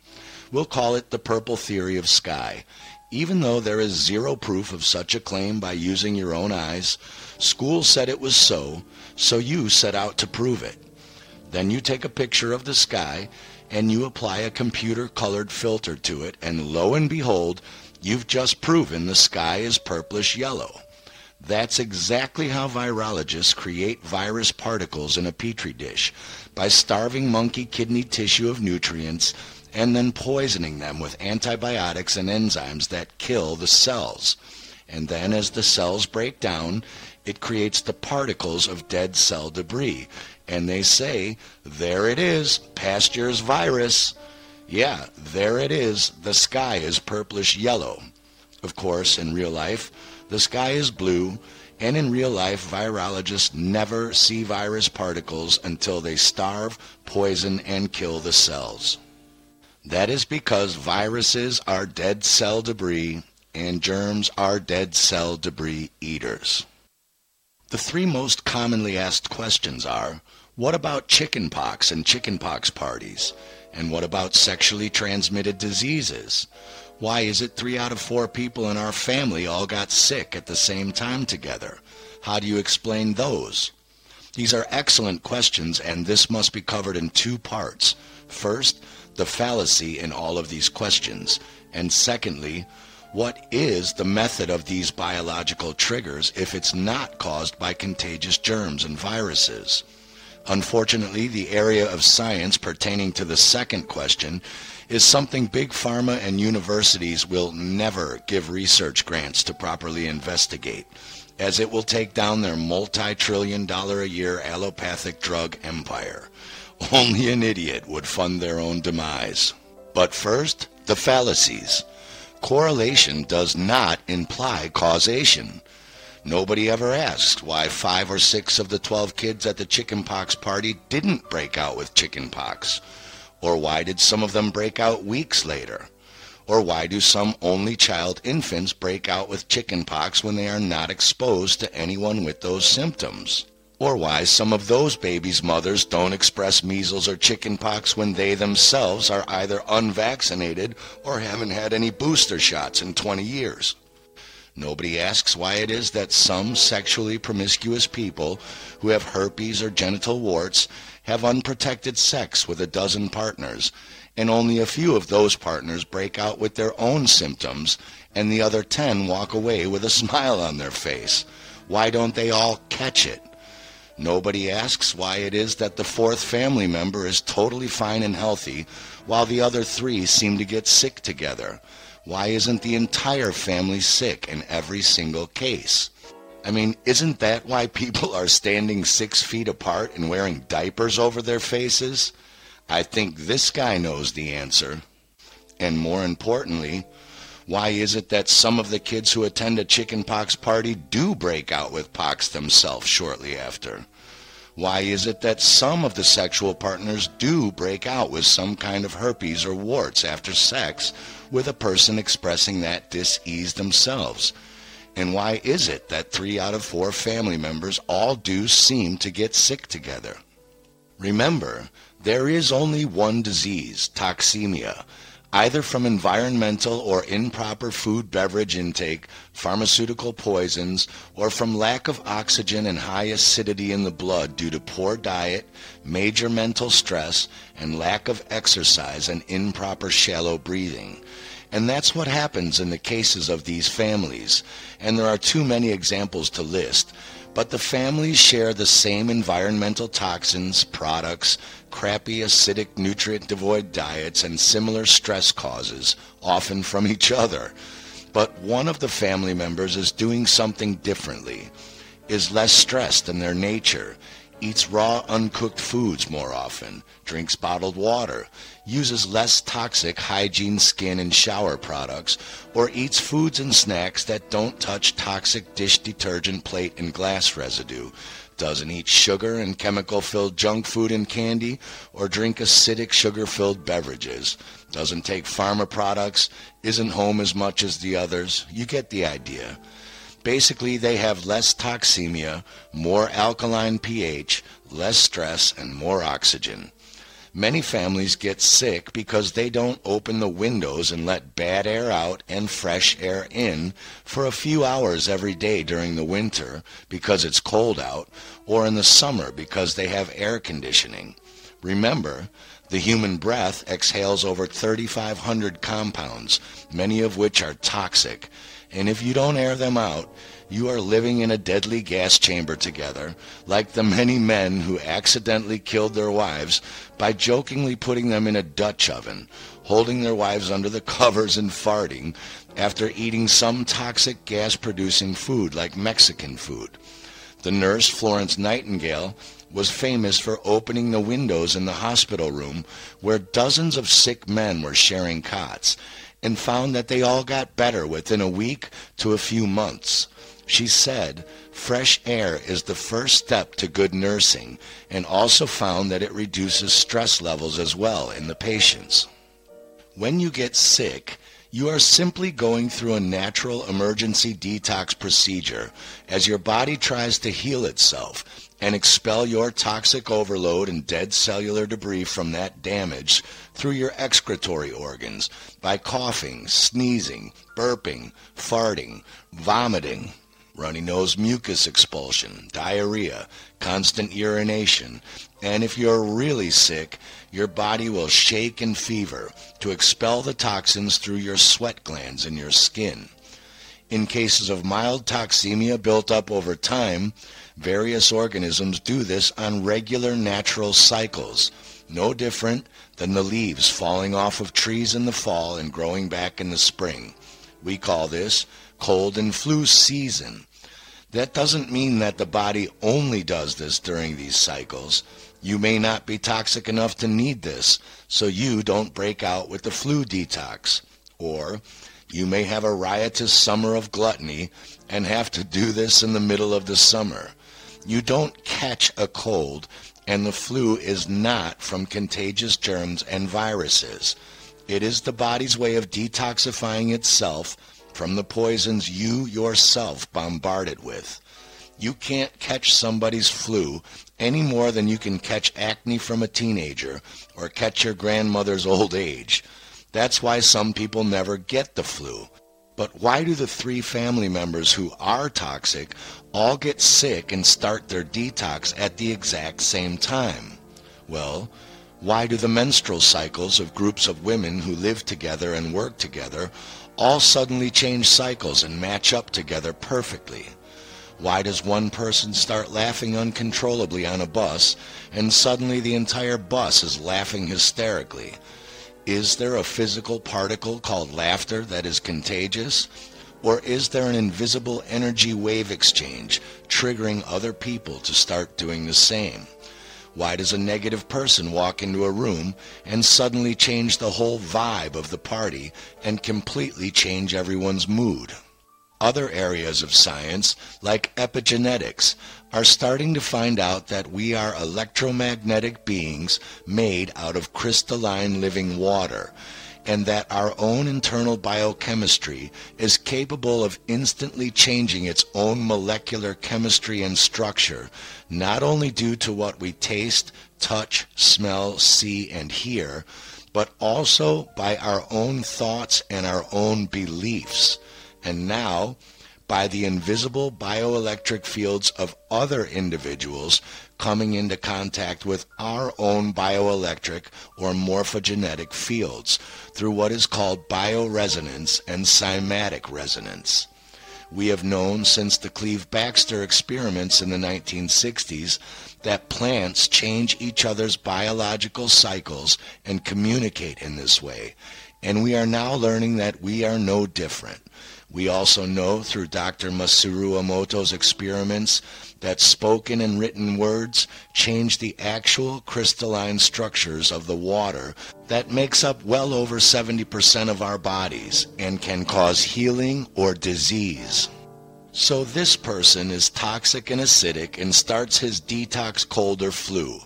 We'll call it the purple theory of sky. Even though there is zero proof of such a claim by using your own eyes, school said it was so, so you set out to prove it. Then you take a picture of the sky and you apply a computer colored filter to it, and lo and behold, you've just proven the sky is purplish yellow. That's exactly how virologists create virus particles in a petri dish by starving monkey kidney tissue of nutrients and then poisoning them with antibiotics and enzymes that kill the cells. And then as the cells break down, it creates the particles of dead cell debris. And they say, there it is, Pasteur's virus. Yeah, there it is. The sky is purplish yellow. Of course, in real life, the sky is blue, and in real life, virologists never see virus particles until they starve, poison, and kill the cells. That is because viruses are dead cell debris and germs are dead cell debris eaters. The three most commonly asked questions are, what about chickenpox and chickenpox parties? And what about sexually transmitted diseases? Why is it three out of four people in our family all got sick at the same time together? How do you explain those? These are excellent questions, and this must be covered in two parts. First, the fallacy in all of these questions. And secondly, what is the method of these biological triggers if it's not caused by contagious germs and viruses? Unfortunately, the area of science pertaining to the second question is something big pharma and universities will never give research grants to properly investigate, as it will take down their multi-trillion dollar a year allopathic drug empire. Only an idiot would fund their own demise. But first, the fallacies. Correlation does not imply causation. Nobody ever asked why five or six of the 12 kids at the chickenpox party didn't break out with chickenpox. Or why did some of them break out weeks later? Or why do some only child infants break out with chickenpox when they are not exposed to anyone with those symptoms? Or why some of those babies' mothers don't express measles or chickenpox when they themselves are either unvaccinated or haven't had any booster shots in 20 years? Nobody asks why it is that some sexually promiscuous people who have herpes or genital warts have unprotected sex with a dozen partners, and only a few of those partners break out with their own symptoms, and the other ten walk away with a smile on their face. Why don't they all catch it? Nobody asks why it is that the fourth family member is totally fine and healthy, while the other three seem to get sick together. Why isn't the entire family sick in every single case? I mean, isn't that why people are standing six feet apart and wearing diapers over their faces? I think this guy knows the answer. And more importantly, why is it that some of the kids who attend a chickenpox party do break out with pox themselves shortly after? Why is it that some of the sexual partners do break out with some kind of herpes or warts after sex with a person expressing that dis-ease themselves? And why is it that three out of four family members all do seem to get sick together? Remember, there is only one disease, toxemia, either from environmental or improper food beverage intake, pharmaceutical poisons, or from lack of oxygen and high acidity in the blood due to poor diet, major mental stress, and lack of exercise and improper shallow breathing. And that's what happens in the cases of these families. And there are too many examples to list. But the families share the same environmental toxins, products, crappy acidic nutrient devoid diets, and similar stress causes, often from each other. But one of the family members is doing something differently, is less stressed in their nature, eats raw uncooked foods more often, drinks bottled water, uses less toxic hygiene skin and shower products, or eats foods and snacks that don't touch toxic dish detergent plate and glass residue, doesn't eat sugar and chemical filled junk food and candy, or drink acidic sugar filled beverages, doesn't take pharma products, isn't home as much as the others. You get the idea. Basically, they have less toxemia, more alkaline pH, less stress, and more oxygen. Many families get sick because they don't open the windows and let bad air out and fresh air in for a few hours every day during the winter because it's cold out, or in the summer because they have air conditioning. Remember, the human breath exhales over 3,500 compounds, many of which are toxic, and if you don't air them out, you are living in a deadly gas chamber together, like the many men who accidentally killed their wives by jokingly putting them in a Dutch oven, holding their wives under the covers and farting after eating some toxic gas producing food like Mexican food. The nurse, Florence Nightingale, was famous for opening the windows in the hospital room where dozens of sick men were sharing cots and found that they all got better within a week to a few months. She said, fresh air is the first step to good nursing and also found that it reduces stress levels as well in the patients. When you get sick, you are simply going through a natural emergency detox procedure as your body tries to heal itself and expel your toxic overload and dead cellular debris from that damage through your excretory organs by coughing, sneezing, burping, farting, vomiting, runny nose mucus expulsion, diarrhea, constant urination, and if you're really sick, your body will shake and fever to expel the toxins through your sweat glands and your skin. In cases of mild toxemia built up over time, various organisms do this on regular natural cycles, no different than the leaves falling off of trees in the fall and growing back in the spring. We call this cold and flu season. That doesn't mean that the body only does this during these cycles. You may not be toxic enough to need this, so you don't break out with the flu detox. Or you may have a riotous summer of gluttony and have to do this in the middle of the summer. You don't catch a cold, and the flu is not from contagious germs and viruses. It is the body's way of detoxifying itself from the poisons you yourself bombard it with. You can't catch somebody's flu any more than you can catch acne from a teenager or catch your grandmother's old age. That's why some people never get the flu. But why do the three family members who are toxic all get sick and start their detox at the exact same time? Well, why do the menstrual cycles of groups of women who live together and work together all suddenly change cycles and match up together perfectly? Why does one person start laughing uncontrollably on a bus and suddenly the entire bus is laughing hysterically? Is there a physical particle called laughter that is contagious? Or is there an invisible energy wave exchange triggering other people to start doing the same? Why does a negative person walk into a room and suddenly change the whole vibe of the party and completely change everyone's mood? Other areas of science, like epigenetics, are starting to find out that we are electromagnetic beings made out of crystalline living water and that our own internal biochemistry is capable of instantly changing its own molecular chemistry and structure, not only due to what we taste, touch, smell, see, and hear, but also by our own thoughts and our own beliefs. And now, by the invisible bioelectric fields of other individuals coming into contact with our own bioelectric or morphogenetic fields through what is called bioresonance and cymatic resonance. We have known since the Cleve Baxter experiments in the 1960s that plants change each other's biological cycles and communicate in this way, and we are now learning that we are no different. We also know through Dr. Masaru Emoto's experiments that spoken and written words change the actual crystalline structures of the water that makes up well over 70% of our bodies and can cause healing or disease. So this person is toxic and acidic and starts his detox cold or flu.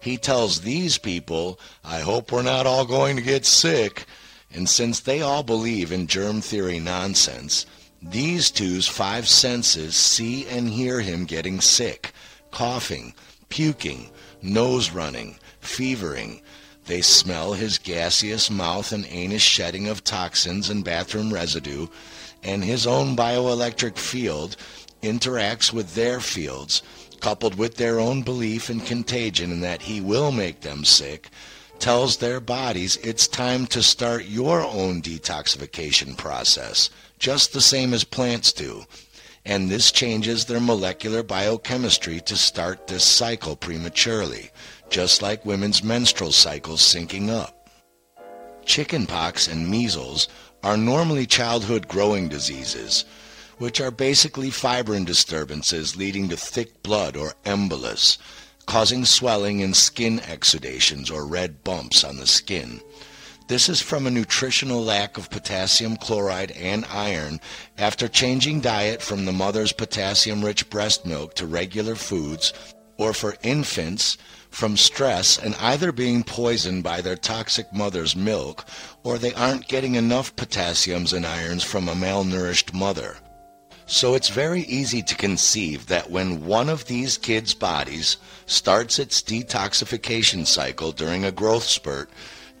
He tells these people, I hope we're not all going to get sick. And since they all believe in germ theory nonsense, These two's five senses see and hear him getting sick, coughing, puking, nose running, fevering. They smell his gaseous mouth and anus shedding of toxins and bathroom residue, and his own bioelectric field interacts with their fields, coupled with their own belief in contagion and that he will make them sick, tells their bodies it's time to start your own detoxification process, just the same as plants do. And this changes their molecular biochemistry to start this cycle prematurely, just like women's menstrual cycles syncing up. Chickenpox and measles are normally childhood growing diseases, which are basically fibrin disturbances leading to thick blood or embolus, causing swelling and skin exudations or red bumps on the skin. This is from a nutritional lack of potassium chloride and iron after changing diet from the mother's potassium-rich breast milk to regular foods, or for infants, from stress and either being poisoned by their toxic mother's milk or they aren't getting enough potassiums and irons from a malnourished mother. So it's very easy to conceive that when one of these kids' bodies starts its detoxification cycle during a growth spurt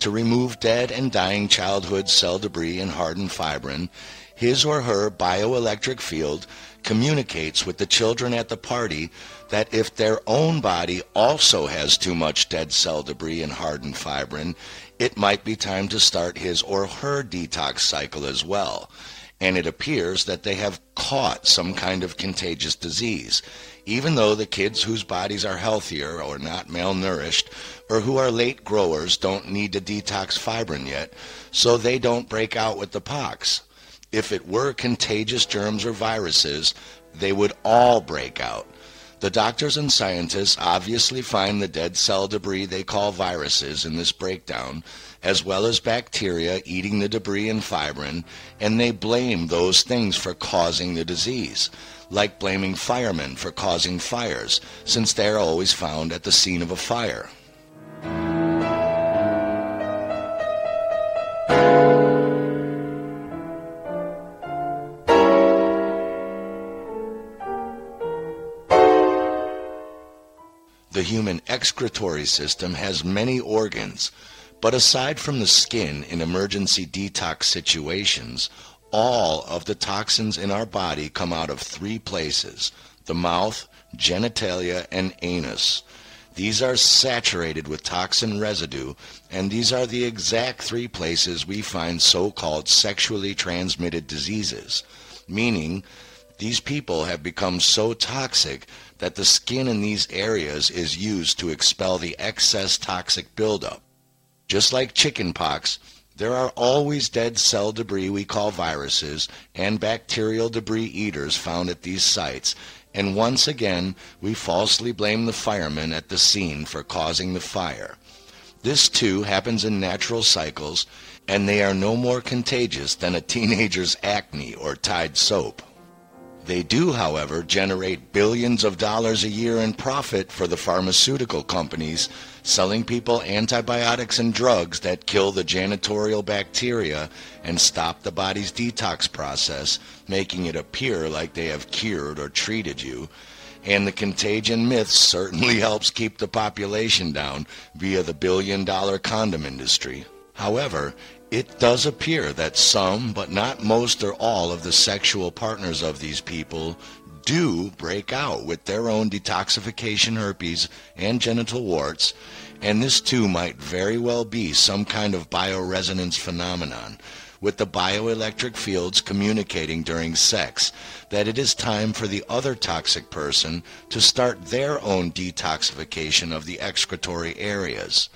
to remove dead and dying childhood cell debris and hardened fibrin, his or her bioelectric field communicates with the children at the party that if their own body also has too much dead cell debris and hardened fibrin, it might be time to start his or her detox cycle as well and it appears that they have caught some kind of contagious disease, even though the kids whose bodies are healthier or not malnourished or who are late growers don't need to detox fibrin yet, so they don't break out with the pox. If it were contagious germs or viruses, they would all break out. The doctors and scientists obviously find the dead cell debris they call viruses in this breakdown as well as bacteria eating the debris and fibrin, and they blame those things for causing the disease, like blaming firemen for causing fires, since they are always found at the scene of a fire. The human excretory system has many organs, but aside from the skin in emergency detox situations, all of the toxins in our body come out of three places the mouth, genitalia, and anus. These are saturated with toxin residue, and these are the exact three places we find so called sexually transmitted diseases, meaning these people have become so toxic that the skin in these areas is used to expel the excess toxic buildup. Just like chickenpox, there are always dead cell debris we call viruses and bacterial debris eaters found at these sites, and once again we falsely blame the firemen at the scene for causing the fire. This too happens in natural cycles, and they are no more contagious than a teenager's acne or Tide soap. They do, however, generate billions of dollars a year in profit for the pharmaceutical companies, selling people antibiotics and drugs that kill the janitorial bacteria and stop the body's detox process, making it appear like they have cured or treated you. And the contagion myth certainly helps keep the population down via the billion dollar condom industry. However, it does appear that some, but not most or all, of the sexual partners of these people do break out with their own detoxification herpes and genital warts, and this too might very well be some kind of bioresonance phenomenon, with the bioelectric fields communicating during sex that it is time for the other toxic person to start their own detoxification of the excretory areas.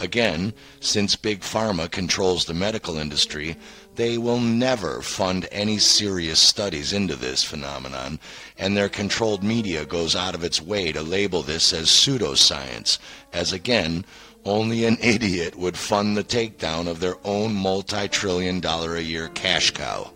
Again, since Big Pharma controls the medical industry, they will never fund any serious studies into this phenomenon, and their controlled media goes out of its way to label this as pseudoscience, as again, only an idiot would fund the takedown of their own multi-trillion dollar a year cash cow.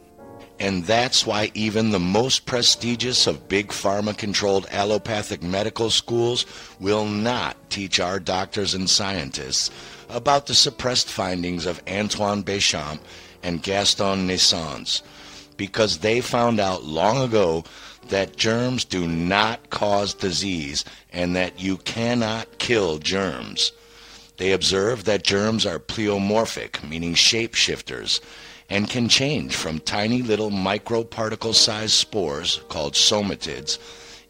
And that's why even the most prestigious of big pharma controlled allopathic medical schools will not teach our doctors and scientists about the suppressed findings of Antoine Béchamp and Gaston Naessens. because they found out long ago that germs do not cause disease and that you cannot kill germs. They observed that germs are pleomorphic, meaning shapeshifters, and can change from tiny little microparticle sized spores called somatids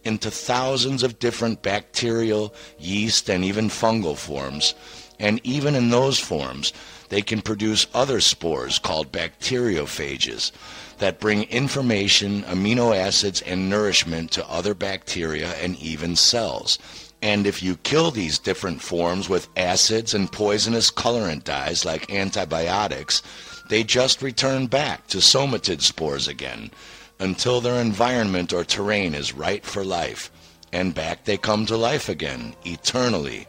into thousands of different bacterial, yeast, and even fungal forms. And even in those forms, they can produce other spores called bacteriophages that bring information, amino acids, and nourishment to other bacteria and even cells. And if you kill these different forms with acids and poisonous colorant dyes like antibiotics, they just return back to somatid spores again until their environment or terrain is right for life. And back they come to life again, eternally.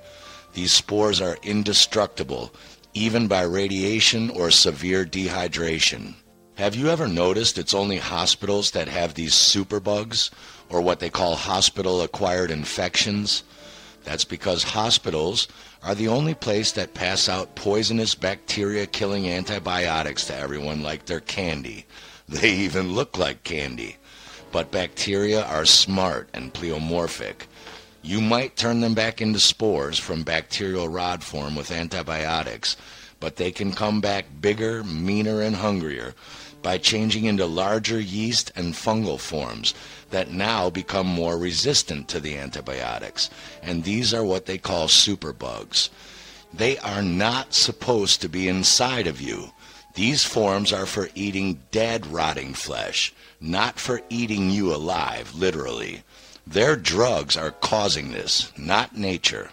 These spores are indestructible, even by radiation or severe dehydration. Have you ever noticed it's only hospitals that have these superbugs, or what they call hospital acquired infections? That's because hospitals are the only place that pass out poisonous bacteria killing antibiotics to everyone like they're candy. They even look like candy. But bacteria are smart and pleomorphic. You might turn them back into spores from bacterial rod form with antibiotics, but they can come back bigger, meaner, and hungrier by changing into larger yeast and fungal forms that now become more resistant to the antibiotics. And these are what they call superbugs. They are not supposed to be inside of you. These forms are for eating dead, rotting flesh, not for eating you alive, literally. Their drugs are causing this, not nature.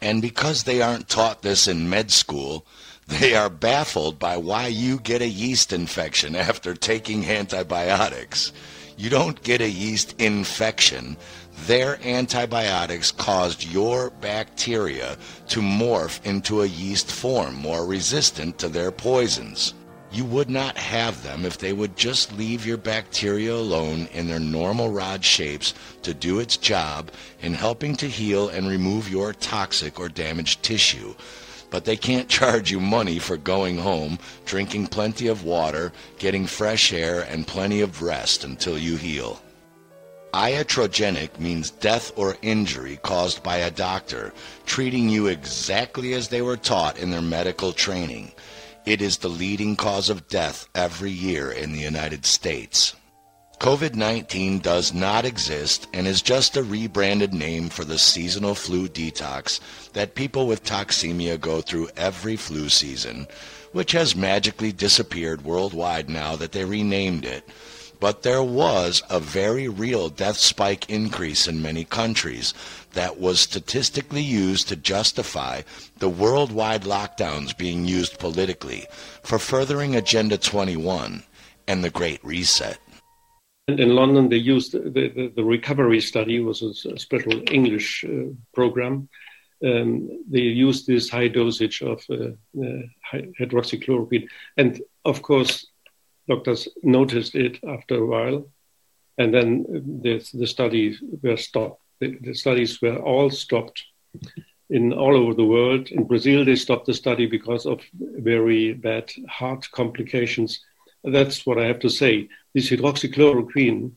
And because they aren't taught this in med school, they are baffled by why you get a yeast infection after taking antibiotics. You don't get a yeast infection. Their antibiotics caused your bacteria to morph into a yeast form more resistant to their poisons. You would not have them if they would just leave your bacteria alone in their normal rod shapes to do its job in helping to heal and remove your toxic or damaged tissue but they can't charge you money for going home, drinking plenty of water, getting fresh air, and plenty of rest until you heal. Iatrogenic means death or injury caused by a doctor, treating you exactly as they were taught in their medical training. It is the leading cause of death every year in the United States. COVID 19 does not exist and is just a rebranded name for the seasonal flu detox that people with toxemia go through every flu season, which has magically disappeared worldwide now that they renamed it. But there was a very real death spike increase in many countries that was statistically used to justify the worldwide lockdowns being used politically for furthering Agenda 21 and the Great Reset. In London, they used the, the, the recovery study was a special English uh, program. Um, they used this high dosage of uh, uh, hydroxychloroquine, and of course, doctors noticed it after a while, and then the, the studies were stopped. The, the studies were all stopped in all over the world. In Brazil, they stopped the study because of very bad heart complications that's what I have to say. This hydroxychloroquine,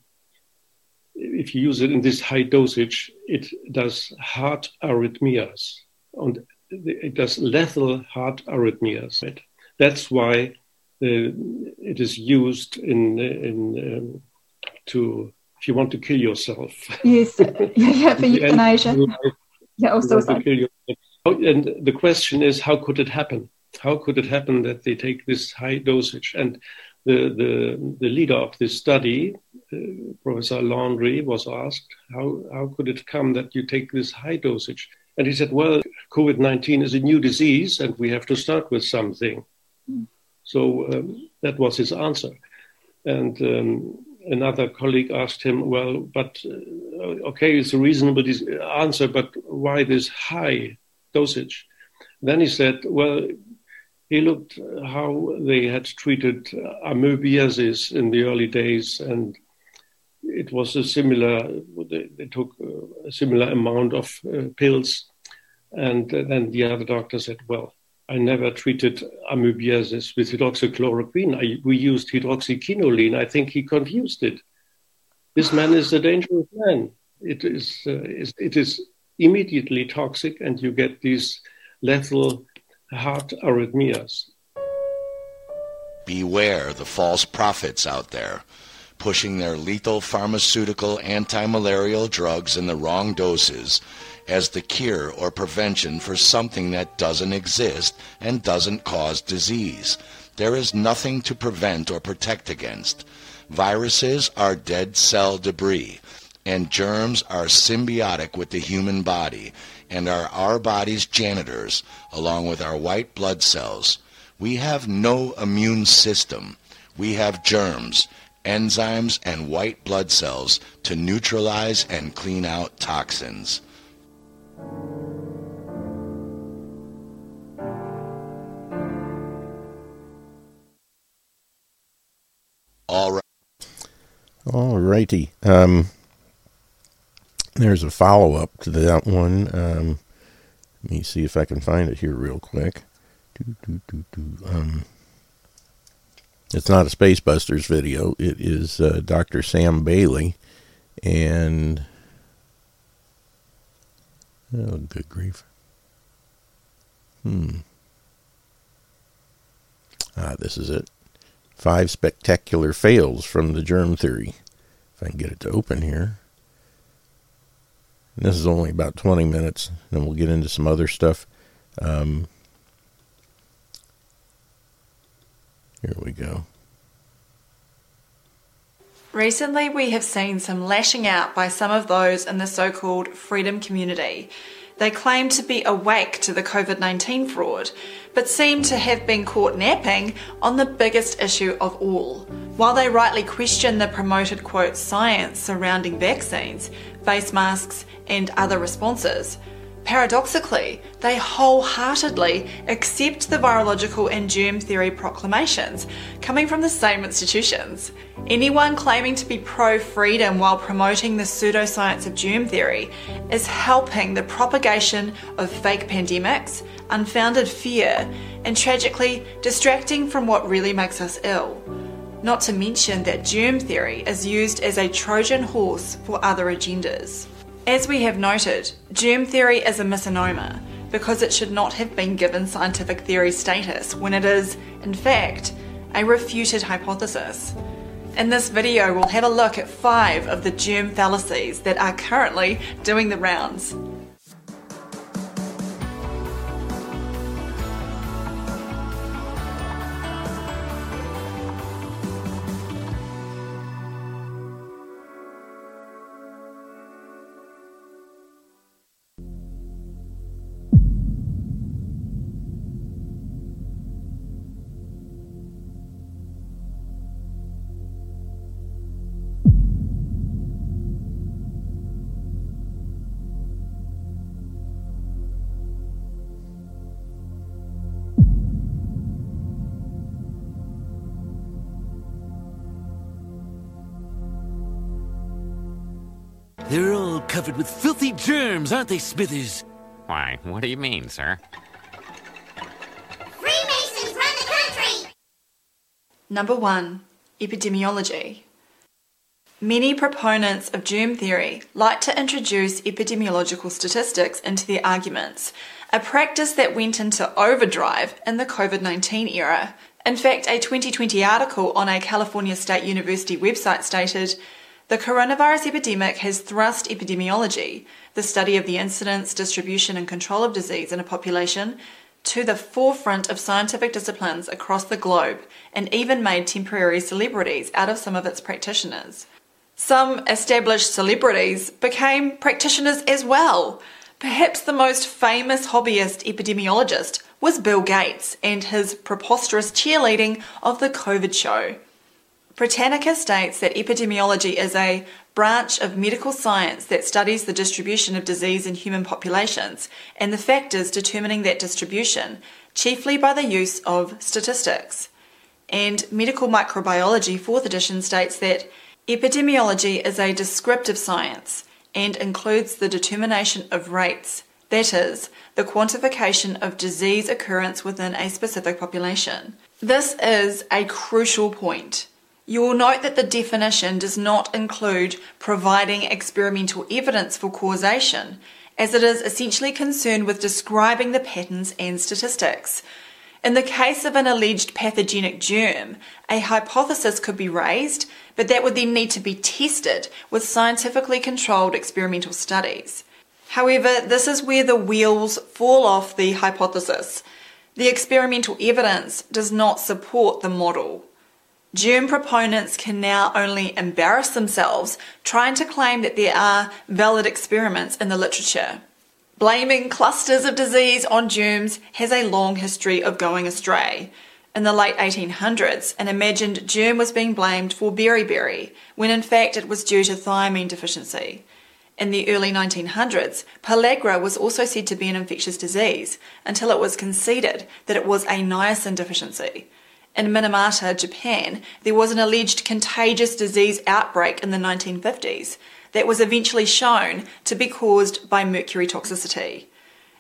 if you use it in this high dosage, it does heart arrhythmias. And it does lethal heart arrhythmias. Right? That's why uh, it is used in, in um, to if you want to kill yourself. Yes, yeah, for euthanasia. Yeah, also. Oh, and the question is, how could it happen? How could it happen that they take this high dosage? And the, the, the leader of this study, uh, Professor Landray, was asked, how, how could it come that you take this high dosage? And he said, well, COVID 19 is a new disease and we have to start with something. Mm. So um, that was his answer. And um, another colleague asked him, well, but uh, okay, it's a reasonable answer, but why this high dosage? Then he said, well, he looked how they had treated amoebiasis in the early days, and it was a similar. They, took a similar amount of uh, pills, and then the other doctor said, "Well, I never treated amoebiasis with hydroxychloroquine. I, we used hydroxyquinoline. I think he confused it. This man is a dangerous man. It is, uh, it is immediately toxic, and you get these lethal heart arrhythmias. Beware the false prophets out there pushing their lethal pharmaceutical anti-malarial drugs in the wrong doses as the cure or prevention for something that doesn't exist and doesn't cause disease. There is nothing to prevent or protect against. Viruses are dead cell debris, and germs are symbiotic with the human body and are our body's janitors, along with our white blood cells. We have no immune system. We have germs, enzymes, and white blood cells to neutralize and clean out toxins. All right. All righty. Um, there's a follow up to that one. Um, let me see if I can find it here real quick. Um, it's not a Spacebusters video. It is uh, Dr. Sam Bailey, and oh, good grief. Hmm. Ah, this is it. Five spectacular fails from the germ theory. If I can get it to open here. And this is only about 20 minutes, then we'll get into some other stuff. Um, here we go. Recently, we have seen some lashing out by some of those in the so called freedom community. They claim to be awake to the COVID 19 fraud, but seem to have been caught napping on the biggest issue of all. While they rightly question the promoted quote science surrounding vaccines, face masks, and other responses, Paradoxically, they wholeheartedly accept the virological and germ theory proclamations coming from the same institutions. Anyone claiming to be pro freedom while promoting the pseudoscience of germ theory is helping the propagation of fake pandemics, unfounded fear, and tragically distracting from what really makes us ill. Not to mention that germ theory is used as a Trojan horse for other agendas. As we have noted, germ theory is a misnomer because it should not have been given scientific theory status when it is, in fact, a refuted hypothesis. In this video, we'll have a look at five of the germ fallacies that are currently doing the rounds. Covered with filthy germs, aren't they, Smithers? Why, what do you mean, sir? Freemasons run the country! Number one, epidemiology. Many proponents of germ theory like to introduce epidemiological statistics into their arguments, a practice that went into overdrive in the COVID 19 era. In fact, a 2020 article on a California State University website stated the coronavirus epidemic has thrust epidemiology, the study of the incidence, distribution, and control of disease in a population, to the forefront of scientific disciplines across the globe and even made temporary celebrities out of some of its practitioners. Some established celebrities became practitioners as well. Perhaps the most famous hobbyist epidemiologist was Bill Gates and his preposterous cheerleading of the COVID show. Britannica states that epidemiology is a branch of medical science that studies the distribution of disease in human populations and the factors determining that distribution, chiefly by the use of statistics. And medical microbiology, fourth edition, states that epidemiology is a descriptive science and includes the determination of rates, That is, the quantification of disease occurrence within a specific population. This is a crucial point. You will note that the definition does not include providing experimental evidence for causation, as it is essentially concerned with describing the patterns and statistics. In the case of an alleged pathogenic germ, a hypothesis could be raised, but that would then need to be tested with scientifically controlled experimental studies. However, this is where the wheels fall off the hypothesis. The experimental evidence does not support the model. Germ proponents can now only embarrass themselves trying to claim that there are valid experiments in the literature. Blaming clusters of disease on germs has a long history of going astray. In the late 1800s, an imagined germ was being blamed for beriberi, when in fact it was due to thiamine deficiency. In the early 1900s, pellagra was also said to be an infectious disease until it was conceded that it was a niacin deficiency. In Minamata, Japan, there was an alleged contagious disease outbreak in the 1950s that was eventually shown to be caused by mercury toxicity.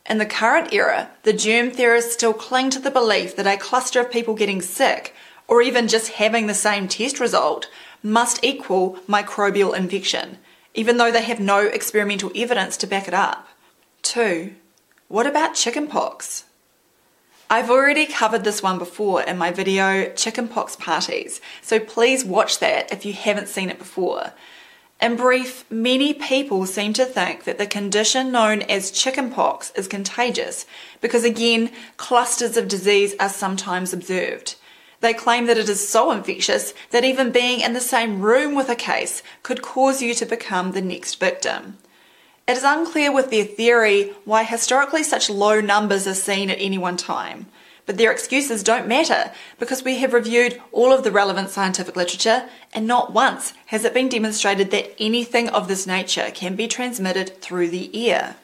In the current era, the germ theorists still cling to the belief that a cluster of people getting sick, or even just having the same test result, must equal microbial infection, even though they have no experimental evidence to back it up. 2. What about chickenpox? I've already covered this one before in my video Chickenpox Parties, so please watch that if you haven't seen it before. In brief, many people seem to think that the condition known as chickenpox is contagious because, again, clusters of disease are sometimes observed. They claim that it is so infectious that even being in the same room with a case could cause you to become the next victim. It is unclear with their theory why historically such low numbers are seen at any one time. But their excuses don't matter because we have reviewed all of the relevant scientific literature and not once has it been demonstrated that anything of this nature can be transmitted through the air.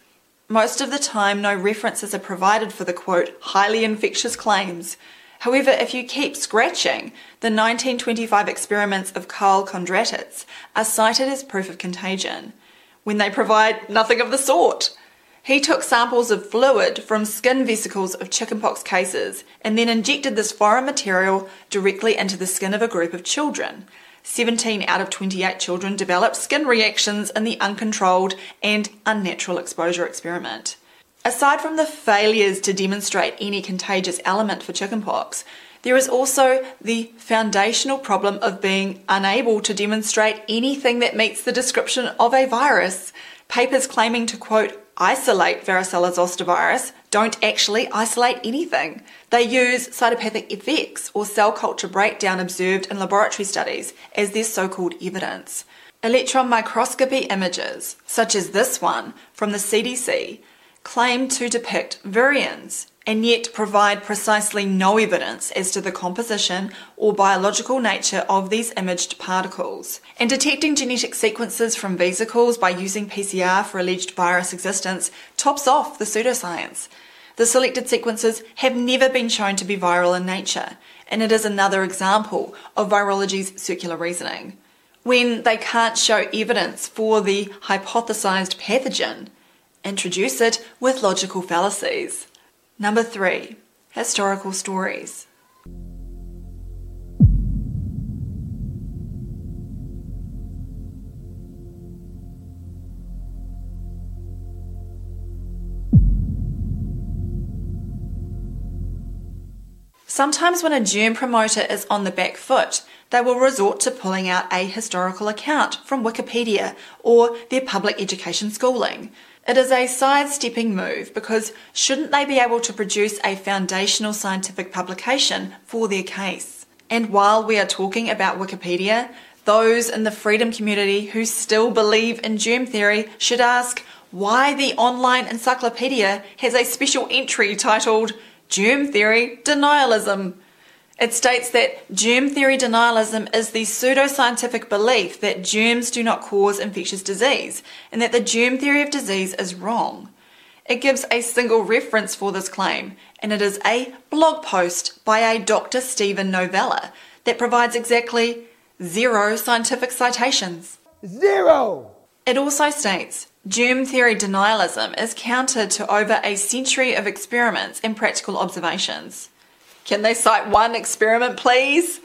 Most of the time, no references are provided for the quote, highly infectious claims. However, if you keep scratching, the 1925 experiments of Karl Kundratitz are cited as proof of contagion, when they provide nothing of the sort. He took samples of fluid from skin vesicles of chickenpox cases and then injected this foreign material directly into the skin of a group of children. 17 out of 28 children developed skin reactions in the uncontrolled and unnatural exposure experiment. Aside from the failures to demonstrate any contagious element for chickenpox, there is also the foundational problem of being unable to demonstrate anything that meets the description of a virus. Papers claiming to quote isolate varicella zoster virus don't actually isolate anything. They use cytopathic effects or cell culture breakdown observed in laboratory studies as their so called evidence. Electron microscopy images, such as this one from the CDC, claim to depict virions and yet provide precisely no evidence as to the composition or biological nature of these imaged particles. And detecting genetic sequences from vesicles by using PCR for alleged virus existence tops off the pseudoscience. The selected sequences have never been shown to be viral in nature, and it is another example of virology's circular reasoning. When they can't show evidence for the hypothesized pathogen, introduce it with logical fallacies. Number three, historical stories. Sometimes, when a germ promoter is on the back foot, they will resort to pulling out a historical account from Wikipedia or their public education schooling. It is a sidestepping move because shouldn't they be able to produce a foundational scientific publication for their case? And while we are talking about Wikipedia, those in the freedom community who still believe in germ theory should ask why the online encyclopedia has a special entry titled Germ Theory Denialism. It states that germ theory denialism is the pseudoscientific belief that germs do not cause infectious disease and that the germ theory of disease is wrong. It gives a single reference for this claim, and it is a blog post by a Dr. Steven Novella that provides exactly zero scientific citations. Zero! It also states Germ theory denialism is countered to over a century of experiments and practical observations. Can they cite one experiment, please?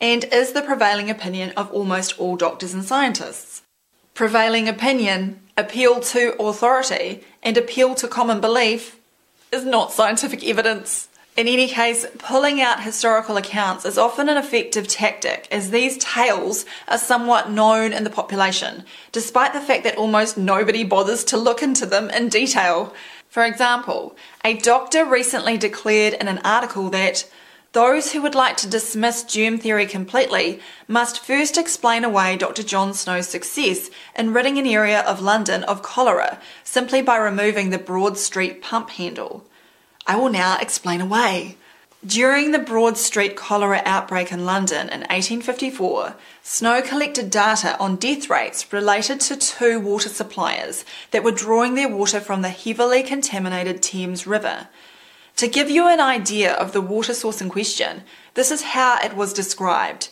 And is the prevailing opinion of almost all doctors and scientists. Prevailing opinion, appeal to authority, and appeal to common belief is not scientific evidence. In any case, pulling out historical accounts is often an effective tactic, as these tales are somewhat known in the population, despite the fact that almost nobody bothers to look into them in detail. For example, a doctor recently declared in an article that those who would like to dismiss germ theory completely must first explain away Dr. John Snow's success in ridding an area of London of cholera simply by removing the Broad Street pump handle. I will now explain away. During the Broad Street cholera outbreak in London in 1854, Snow collected data on death rates related to two water suppliers that were drawing their water from the heavily contaminated Thames River. To give you an idea of the water source in question, this is how it was described.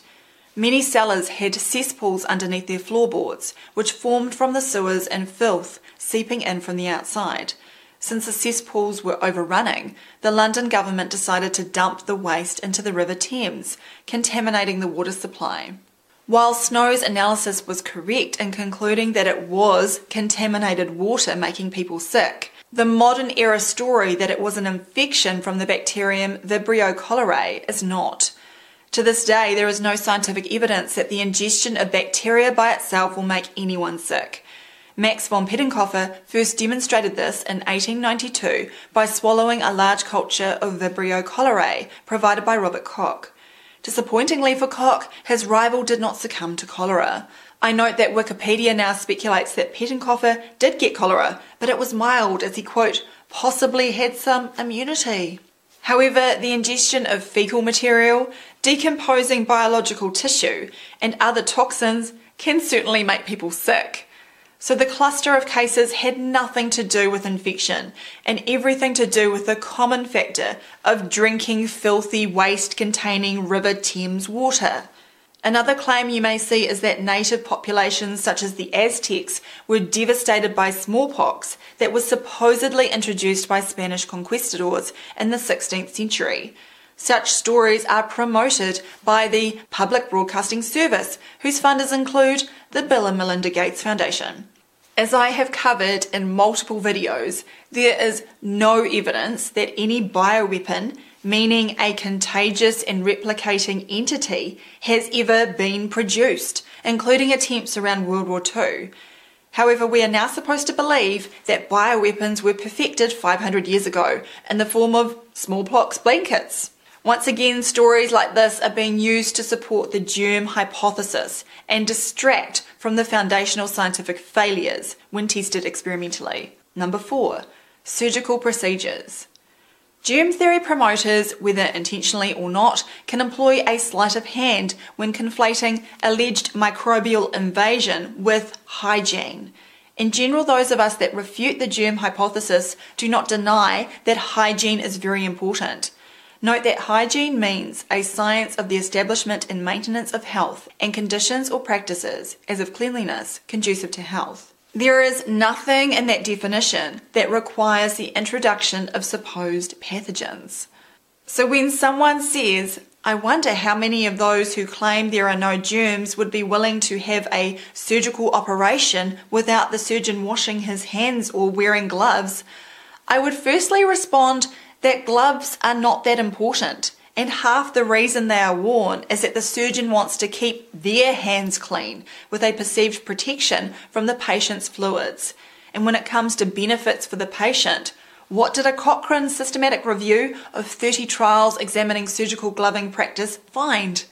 Many cellars had cesspools underneath their floorboards, which formed from the sewers and filth seeping in from the outside. Since the cesspools were overrunning, the London government decided to dump the waste into the River Thames, contaminating the water supply. While Snow's analysis was correct in concluding that it was contaminated water making people sick, the modern era story that it was an infection from the bacterium Vibrio cholerae is not. To this day, there is no scientific evidence that the ingestion of bacteria by itself will make anyone sick. Max von Pettenkofer first demonstrated this in 1892 by swallowing a large culture of Vibrio cholerae provided by Robert Koch. Disappointingly for Koch, his rival did not succumb to cholera. I note that Wikipedia now speculates that Pettenkofer did get cholera, but it was mild as he, quote, possibly had some immunity. However, the ingestion of fecal material, decomposing biological tissue, and other toxins can certainly make people sick. So the cluster of cases had nothing to do with infection and everything to do with the common factor of drinking filthy waste containing River Thames water. Another claim you may see is that native populations such as the Aztecs were devastated by smallpox that was supposedly introduced by Spanish conquistadors in the 16th century. Such stories are promoted by the Public Broadcasting Service, whose funders include the Bill and Melinda Gates Foundation. As I have covered in multiple videos, there is no evidence that any bioweapon, meaning a contagious and replicating entity, has ever been produced, including attempts around World War II. However, we are now supposed to believe that bioweapons were perfected 500 years ago in the form of smallpox blankets. Once again, stories like this are being used to support the germ hypothesis and distract from the foundational scientific failures when tested experimentally. Number four, surgical procedures. Germ theory promoters, whether intentionally or not, can employ a sleight of hand when conflating alleged microbial invasion with hygiene. In general, those of us that refute the germ hypothesis do not deny that hygiene is very important. Note that hygiene means a science of the establishment and maintenance of health and conditions or practices, as of cleanliness, conducive to health. There is nothing in that definition that requires the introduction of supposed pathogens. So when someone says, I wonder how many of those who claim there are no germs would be willing to have a surgical operation without the surgeon washing his hands or wearing gloves, I would firstly respond that gloves are not that important. And half the reason they are worn is that the surgeon wants to keep their hands clean with a perceived protection from the patient's fluids. And when it comes to benefits for the patient, what did a Cochrane systematic review of 30 trials examining surgical gloving practice find?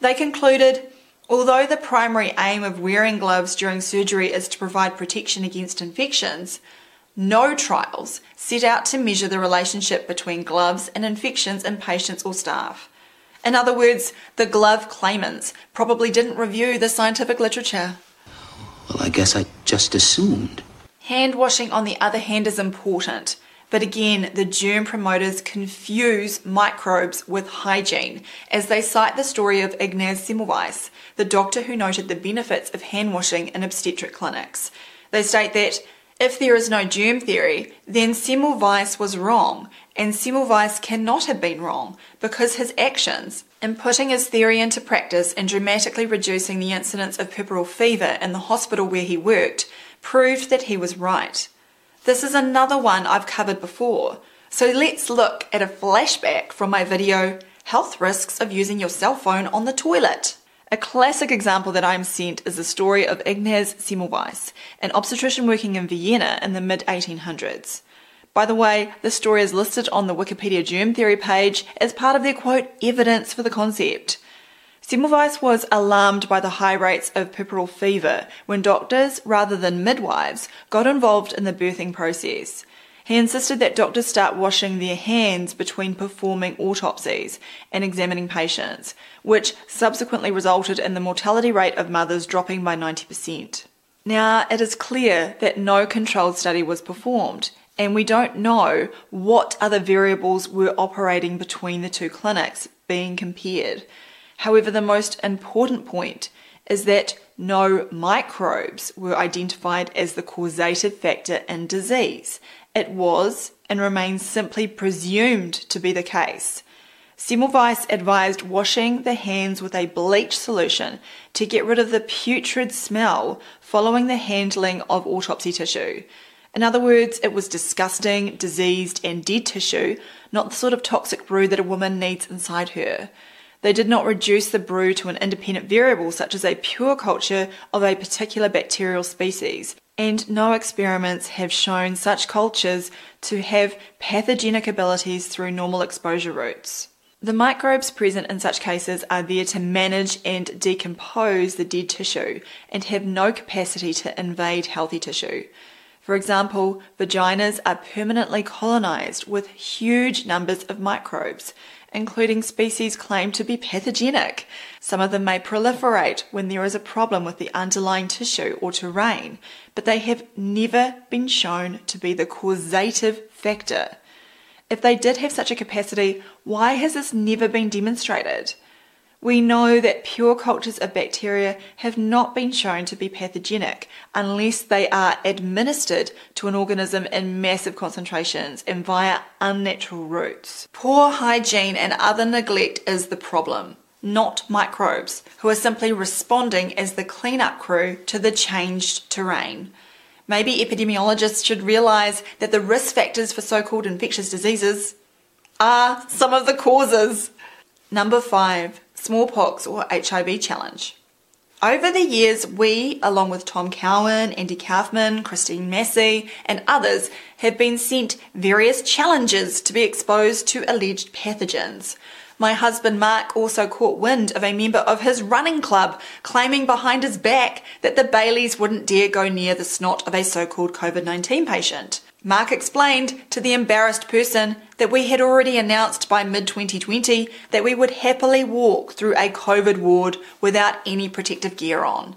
They concluded although the primary aim of wearing gloves during surgery is to provide protection against infections, no trials set out to measure the relationship between gloves and infections in patients or staff. In other words, the glove claimants probably didn't review the scientific literature. Well, I guess I just assumed. Hand washing, on the other hand, is important. But again, the germ promoters confuse microbes with hygiene as they cite the story of Ignaz Semmelweis, the doctor who noted the benefits of hand washing in obstetric clinics. They state that if there is no germ theory, then Semmelweis was wrong, and Semmelweis cannot have been wrong because his actions in putting his theory into practice and dramatically reducing the incidence of puerperal fever in the hospital where he worked proved that he was right. This is another one I've covered before, so let's look at a flashback from my video Health Risks of Using Your Cell Phone on the Toilet. A classic example that I'm sent is the story of Ignaz Semmelweis, an obstetrician working in Vienna in the mid 1800s. By the way, this story is listed on the Wikipedia germ theory page as part of their quote, evidence for the concept. Semmelweis was alarmed by the high rates of puerperal fever when doctors, rather than midwives, got involved in the birthing process. He insisted that doctors start washing their hands between performing autopsies and examining patients, which subsequently resulted in the mortality rate of mothers dropping by 90%. Now, it is clear that no controlled study was performed, and we don't know what other variables were operating between the two clinics being compared. However, the most important point is that no microbes were identified as the causative factor in disease. It was and remains simply presumed to be the case. Semmelweis advised washing the hands with a bleach solution to get rid of the putrid smell following the handling of autopsy tissue. In other words, it was disgusting, diseased, and dead tissue, not the sort of toxic brew that a woman needs inside her. They did not reduce the brew to an independent variable such as a pure culture of a particular bacterial species, and no experiments have shown such cultures to have pathogenic abilities through normal exposure routes. The microbes present in such cases are there to manage and decompose the dead tissue and have no capacity to invade healthy tissue. For example, vaginas are permanently colonized with huge numbers of microbes, including species claimed to be pathogenic. Some of them may proliferate when there is a problem with the underlying tissue or terrain, but they have never been shown to be the causative factor. If they did have such a capacity, why has this never been demonstrated? We know that pure cultures of bacteria have not been shown to be pathogenic unless they are administered to an organism in massive concentrations and via unnatural routes. Poor hygiene and other neglect is the problem, not microbes, who are simply responding as the cleanup crew to the changed terrain. Maybe epidemiologists should realise that the risk factors for so called infectious diseases are some of the causes. Number five, smallpox or HIV challenge. Over the years, we, along with Tom Cowan, Andy Kaufman, Christine Massey, and others, have been sent various challenges to be exposed to alleged pathogens. My husband Mark also caught wind of a member of his running club claiming behind his back that the Baileys wouldn't dare go near the snot of a so called COVID 19 patient. Mark explained to the embarrassed person that we had already announced by mid 2020 that we would happily walk through a COVID ward without any protective gear on.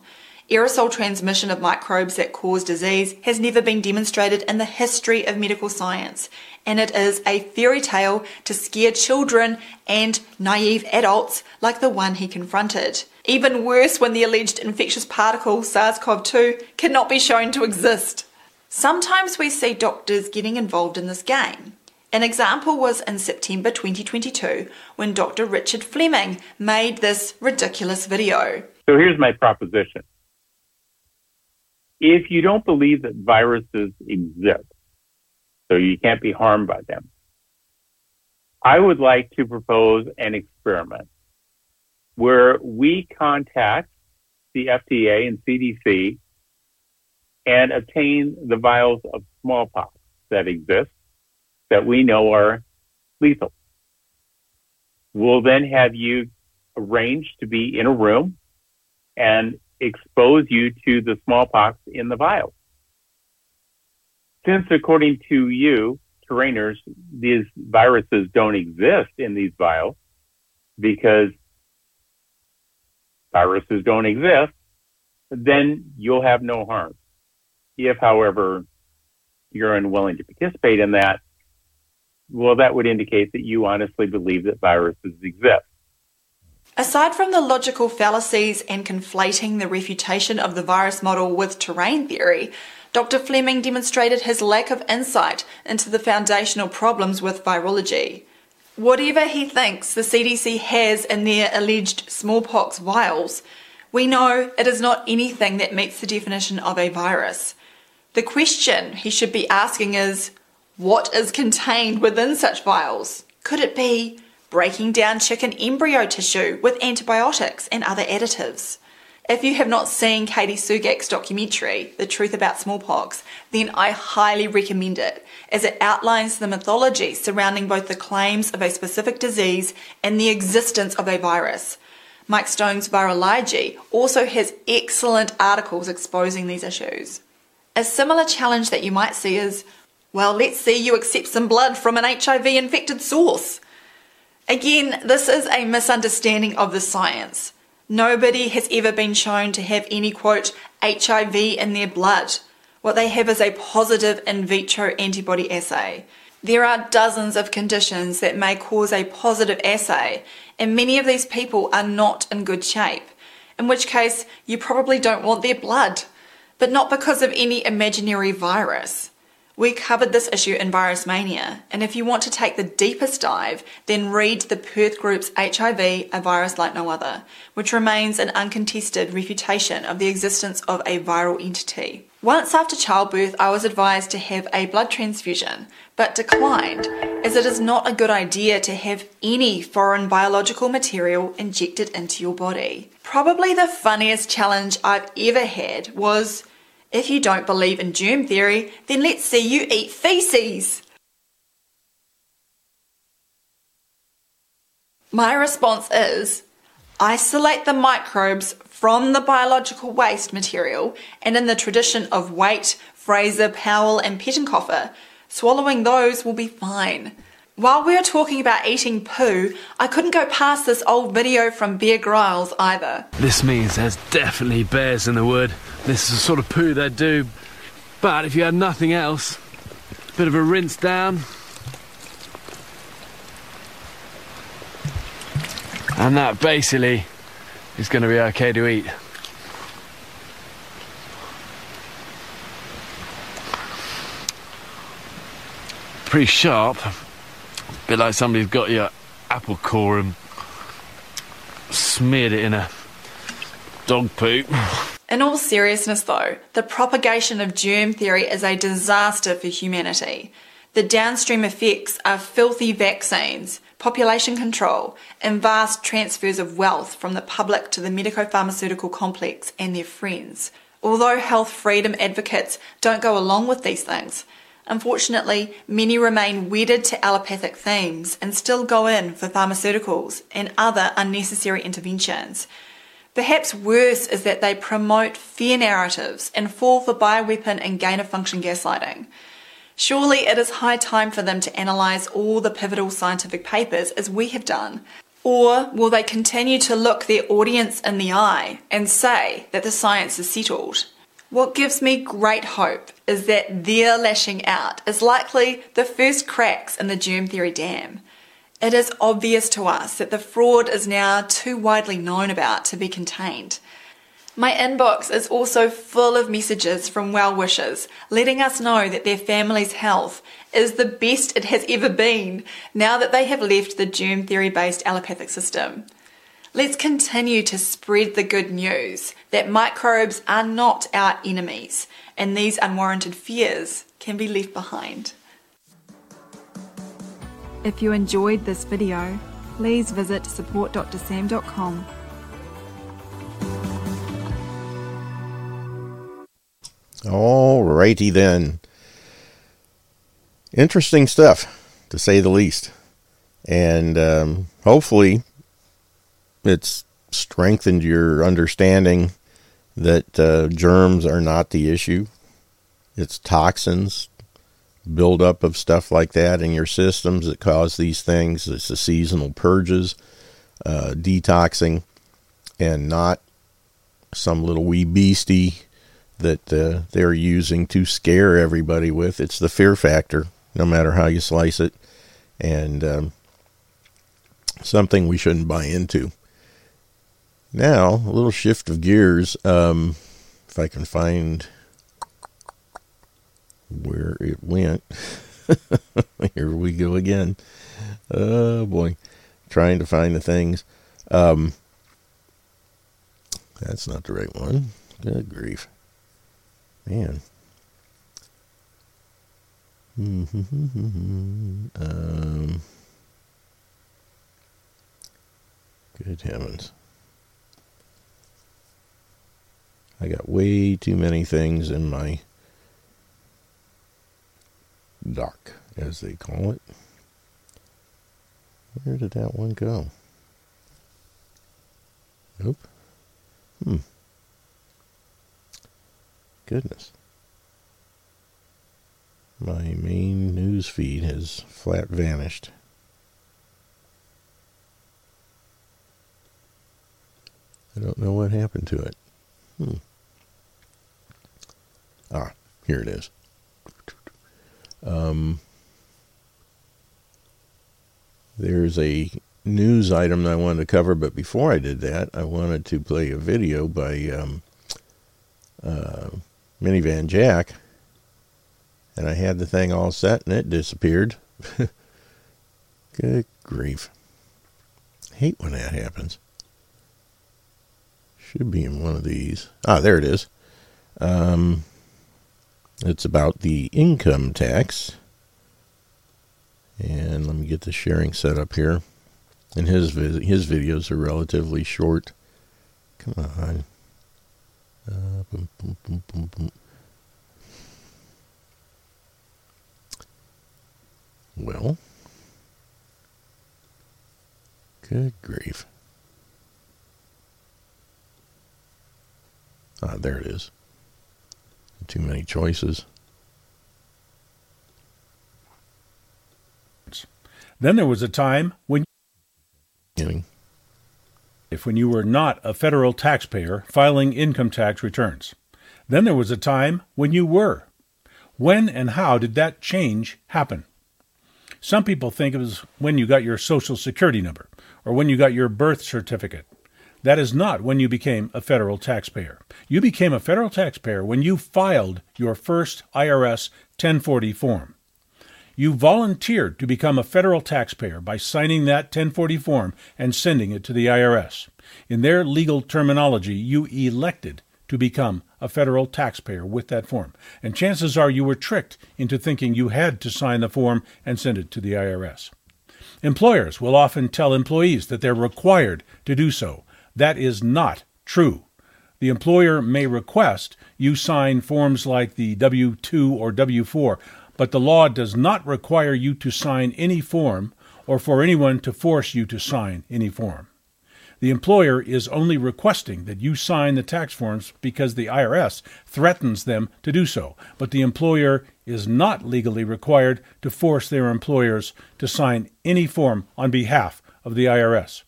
Aerosol transmission of microbes that cause disease has never been demonstrated in the history of medical science, and it is a fairy tale to scare children and naive adults like the one he confronted. Even worse when the alleged infectious particle SARS CoV 2 cannot be shown to exist. Sometimes we see doctors getting involved in this game. An example was in September 2022 when Dr. Richard Fleming made this ridiculous video. So here's my proposition. If you don't believe that viruses exist, so you can't be harmed by them, I would like to propose an experiment where we contact the FDA and CDC and obtain the vials of smallpox that exist that we know are lethal. We'll then have you arranged to be in a room and expose you to the smallpox in the vial. Since according to you, terrainers, these viruses don't exist in these vials because viruses don't exist, then you'll have no harm. If, however, you're unwilling to participate in that, well, that would indicate that you honestly believe that viruses exist. Aside from the logical fallacies and conflating the refutation of the virus model with terrain theory, Dr. Fleming demonstrated his lack of insight into the foundational problems with virology. Whatever he thinks the CDC has in their alleged smallpox vials, we know it is not anything that meets the definition of a virus. The question he should be asking is what is contained within such vials? Could it be breaking down chicken embryo tissue with antibiotics and other additives? If you have not seen Katie Sugak's documentary, The Truth About Smallpox, then I highly recommend it, as it outlines the mythology surrounding both the claims of a specific disease and the existence of a virus. Mike Stone's Virology also has excellent articles exposing these issues. A similar challenge that you might see is well, let's see you accept some blood from an HIV infected source. Again, this is a misunderstanding of the science. Nobody has ever been shown to have any quote HIV in their blood. What they have is a positive in vitro antibody assay. There are dozens of conditions that may cause a positive assay, and many of these people are not in good shape, in which case you probably don't want their blood, but not because of any imaginary virus. We covered this issue in Virus Mania, and if you want to take the deepest dive, then read the Perth Group's HIV, a virus like no other, which remains an uncontested refutation of the existence of a viral entity. Once after childbirth, I was advised to have a blood transfusion, but declined, as it is not a good idea to have any foreign biological material injected into your body. Probably the funniest challenge I've ever had was if you don't believe in germ theory, then let's see you eat feces. My response is isolate the microbes from the biological waste material, and in the tradition of Waite, Fraser, Powell, and Pettenkofer, swallowing those will be fine. While we are talking about eating poo, I couldn't go past this old video from Bear Grylls either. This means there's definitely bears in the wood. This is the sort of poo they do. But if you had nothing else, a bit of a rinse down. And that basically is going to be okay to eat. Pretty sharp. Bit like somebody's got your apple core and smeared it in a dog poop. In all seriousness, though, the propagation of germ theory is a disaster for humanity. The downstream effects are filthy vaccines, population control, and vast transfers of wealth from the public to the medico pharmaceutical complex and their friends. Although health freedom advocates don't go along with these things, Unfortunately, many remain wedded to allopathic themes and still go in for pharmaceuticals and other unnecessary interventions. Perhaps worse is that they promote fear narratives and fall for bioweapon and gain of function gaslighting. Surely it is high time for them to analyse all the pivotal scientific papers as we have done. Or will they continue to look their audience in the eye and say that the science is settled? What gives me great hope is that their lashing out is likely the first cracks in the germ theory dam. It is obvious to us that the fraud is now too widely known about to be contained. My inbox is also full of messages from well wishers letting us know that their family's health is the best it has ever been now that they have left the germ theory based allopathic system. Let's continue to spread the good news that microbes are not our enemies and these unwarranted fears can be left behind. If you enjoyed this video, please visit supportdrsam.com. Alrighty then. Interesting stuff, to say the least. And um, hopefully it's strengthened your understanding that uh, germs are not the issue. It's toxins, buildup of stuff like that in your systems that cause these things. It's the seasonal purges, uh, detoxing, and not some little wee beastie that uh, they're using to scare everybody with. It's the fear factor, no matter how you slice it, and um, something we shouldn't buy into. Now, a little shift of gears. Um, if I can find where it went. Here we go again. Oh boy, trying to find the things. Um, that's not the right one. Good grief, man. um, good heavens. I got way too many things in my dock, as they call it. Where did that one go? Nope. Hmm. Goodness. My main news feed has flat vanished. I don't know what happened to it. Hmm. Ah, here it is. Um, there's a news item that I wanted to cover, but before I did that, I wanted to play a video by um, uh, Minivan Jack, and I had the thing all set and it disappeared. Good grief. hate when that happens. Should be in one of these. Ah, there it is. Um, it's about the income tax. And let me get the sharing set up here. And his his videos are relatively short. Come on. Uh, boom, boom, boom. Well, good grief. Ah, there it is. Too many choices. Then there was a time when Beginning. if when you were not a federal taxpayer filing income tax returns. Then there was a time when you were. When and how did that change happen? Some people think it was when you got your social security number or when you got your birth certificate. That is not when you became a federal taxpayer. You became a federal taxpayer when you filed your first IRS 1040 form. You volunteered to become a federal taxpayer by signing that 1040 form and sending it to the IRS. In their legal terminology, you elected to become a federal taxpayer with that form. And chances are you were tricked into thinking you had to sign the form and send it to the IRS. Employers will often tell employees that they're required to do so. That is not true. The employer may request you sign forms like the W 2 or W 4, but the law does not require you to sign any form or for anyone to force you to sign any form. The employer is only requesting that you sign the tax forms because the IRS threatens them to do so, but the employer is not legally required to force their employers to sign any form on behalf of the IRS.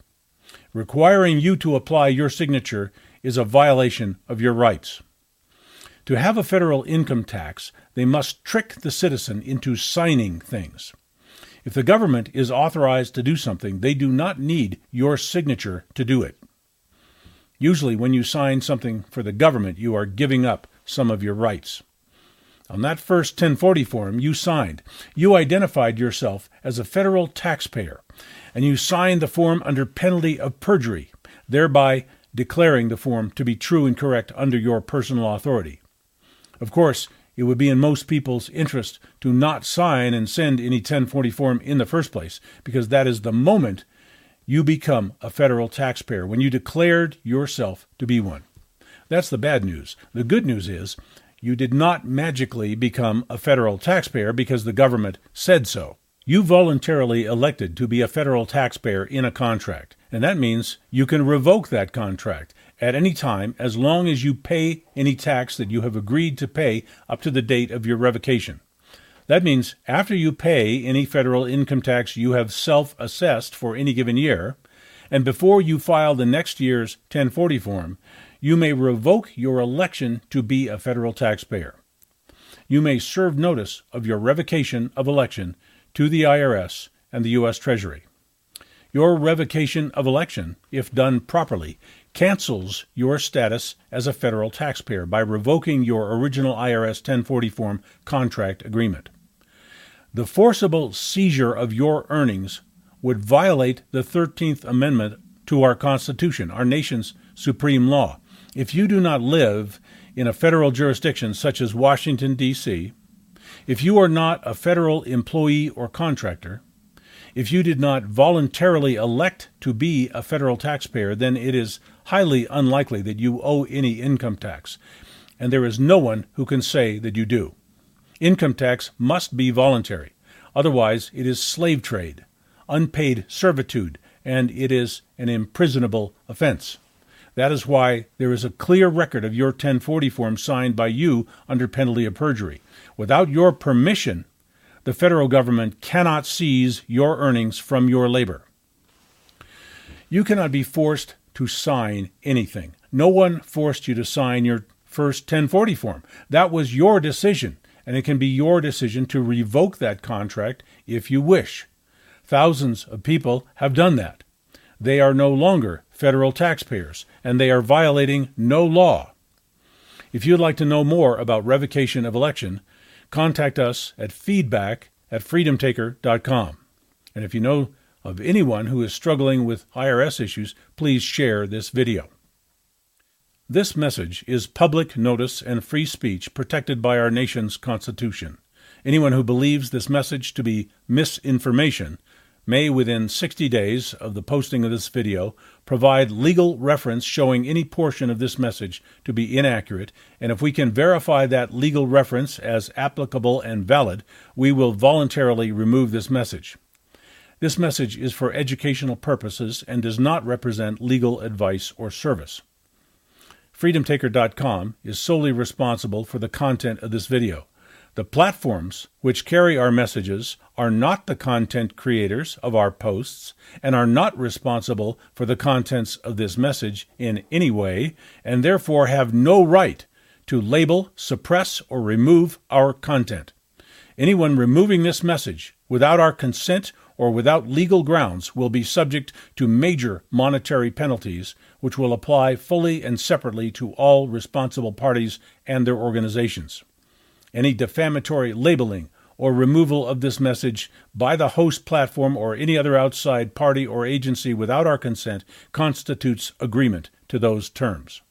Requiring you to apply your signature is a violation of your rights. To have a federal income tax, they must trick the citizen into signing things. If the government is authorized to do something, they do not need your signature to do it. Usually, when you sign something for the government, you are giving up some of your rights. On that first 1040 form you signed, you identified yourself as a federal taxpayer, and you signed the form under penalty of perjury, thereby declaring the form to be true and correct under your personal authority. Of course, it would be in most people's interest to not sign and send any 1040 form in the first place, because that is the moment you become a federal taxpayer, when you declared yourself to be one. That's the bad news. The good news is you did not magically become a federal taxpayer because the government said so. You voluntarily elected to be a federal taxpayer in a contract, and that means you can revoke that contract at any time as long as you pay any tax that you have agreed to pay up to the date of your revocation. That means after you pay any federal income tax you have self assessed for any given year, and before you file the next year's 1040 form, you may revoke your election to be a federal taxpayer. You may serve notice of your revocation of election to the IRS and the U.S. Treasury. Your revocation of election, if done properly, cancels your status as a federal taxpayer by revoking your original IRS 1040 form contract agreement. The forcible seizure of your earnings would violate the 13th Amendment to our Constitution, our nation's supreme law. If you do not live in a federal jurisdiction such as Washington, D.C., if you are not a federal employee or contractor, if you did not voluntarily elect to be a federal taxpayer, then it is highly unlikely that you owe any income tax, and there is no one who can say that you do. Income tax must be voluntary, otherwise, it is slave trade, unpaid servitude, and it is an imprisonable offense. That is why there is a clear record of your 1040 form signed by you under penalty of perjury. Without your permission, the federal government cannot seize your earnings from your labor. You cannot be forced to sign anything. No one forced you to sign your first 1040 form. That was your decision, and it can be your decision to revoke that contract if you wish. Thousands of people have done that. They are no longer federal taxpayers, and they are violating no law. If you'd like to know more about revocation of election, contact us at feedback at freedomtaker.com. And if you know of anyone who is struggling with IRS issues, please share this video. This message is public notice and free speech protected by our nation's Constitution. Anyone who believes this message to be misinformation may, within 60 days of the posting of this video, provide legal reference showing any portion of this message to be inaccurate, and if we can verify that legal reference as applicable and valid, we will voluntarily remove this message. This message is for educational purposes and does not represent legal advice or service. FreedomTaker.com is solely responsible for the content of this video. The platforms which carry our messages are not the content creators of our posts and are not responsible for the contents of this message in any way, and therefore have no right to label, suppress, or remove our content. Anyone removing this message without our consent or without legal grounds will be subject to major monetary penalties, which will apply fully and separately to all responsible parties and their organizations. Any defamatory labeling or removal of this message by the host platform or any other outside party or agency without our consent constitutes agreement to those terms.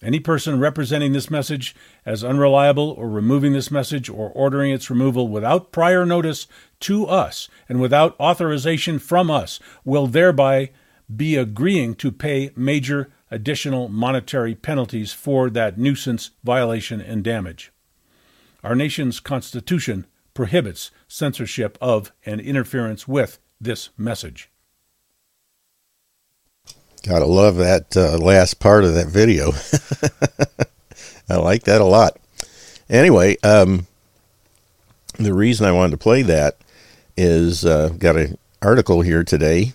Any person representing this message as unreliable or removing this message or ordering its removal without prior notice to us and without authorization from us will thereby be agreeing to pay major additional monetary penalties for that nuisance violation and damage. Our nation's Constitution prohibits censorship of and interference with this message. Gotta love that uh, last part of that video. I like that a lot. Anyway, um, the reason I wanted to play that is uh, got an article here today.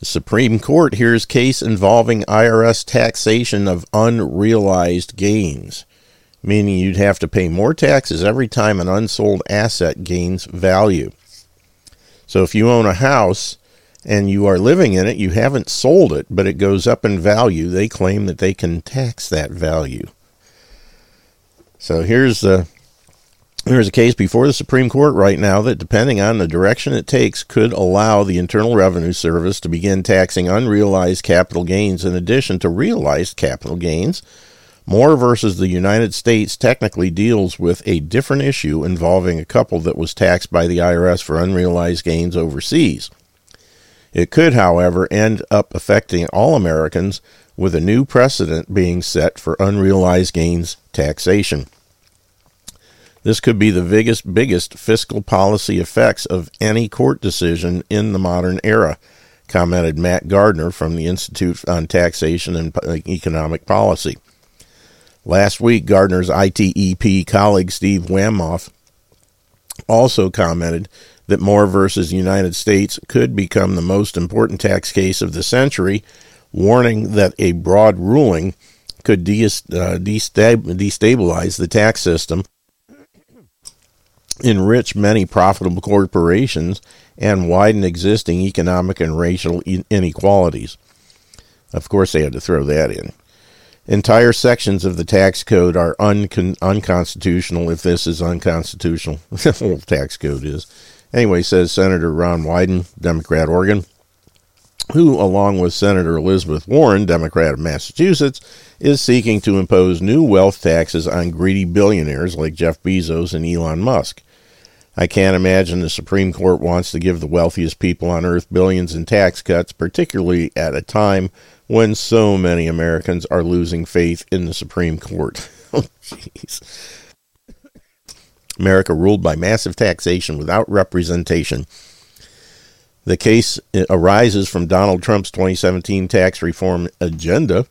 The Supreme Court hears case involving IRS taxation of unrealized gains, meaning you'd have to pay more taxes every time an unsold asset gains value. So if you own a house and you are living in it, you haven't sold it, but it goes up in value, they claim that they can tax that value. So here's the there's a case before the Supreme Court right now that, depending on the direction it takes, could allow the Internal Revenue Service to begin taxing unrealized capital gains in addition to realized capital gains. Moore versus the United States technically deals with a different issue involving a couple that was taxed by the IRS for unrealized gains overseas. It could, however, end up affecting all Americans with a new precedent being set for unrealized gains taxation. This could be the biggest, biggest fiscal policy effects of any court decision in the modern era, commented Matt Gardner from the Institute on Taxation and Economic Policy. Last week, Gardner's ITEP colleague Steve Wamhoff also commented that Moore versus United States could become the most important tax case of the century, warning that a broad ruling could uh, destabilize the tax system enrich many profitable corporations, and widen existing economic and racial inequalities. Of course, they had to throw that in. Entire sections of the tax code are uncon- unconstitutional if this is unconstitutional. the whole tax code is. Anyway, says Senator Ron Wyden, Democrat Oregon, who, along with Senator Elizabeth Warren, Democrat of Massachusetts, is seeking to impose new wealth taxes on greedy billionaires like Jeff Bezos and Elon Musk. I can't imagine the Supreme Court wants to give the wealthiest people on earth billions in tax cuts, particularly at a time when so many Americans are losing faith in the Supreme Court. oh, jeez. America ruled by massive taxation without representation. The case arises from Donald Trump's 2017 tax reform agenda,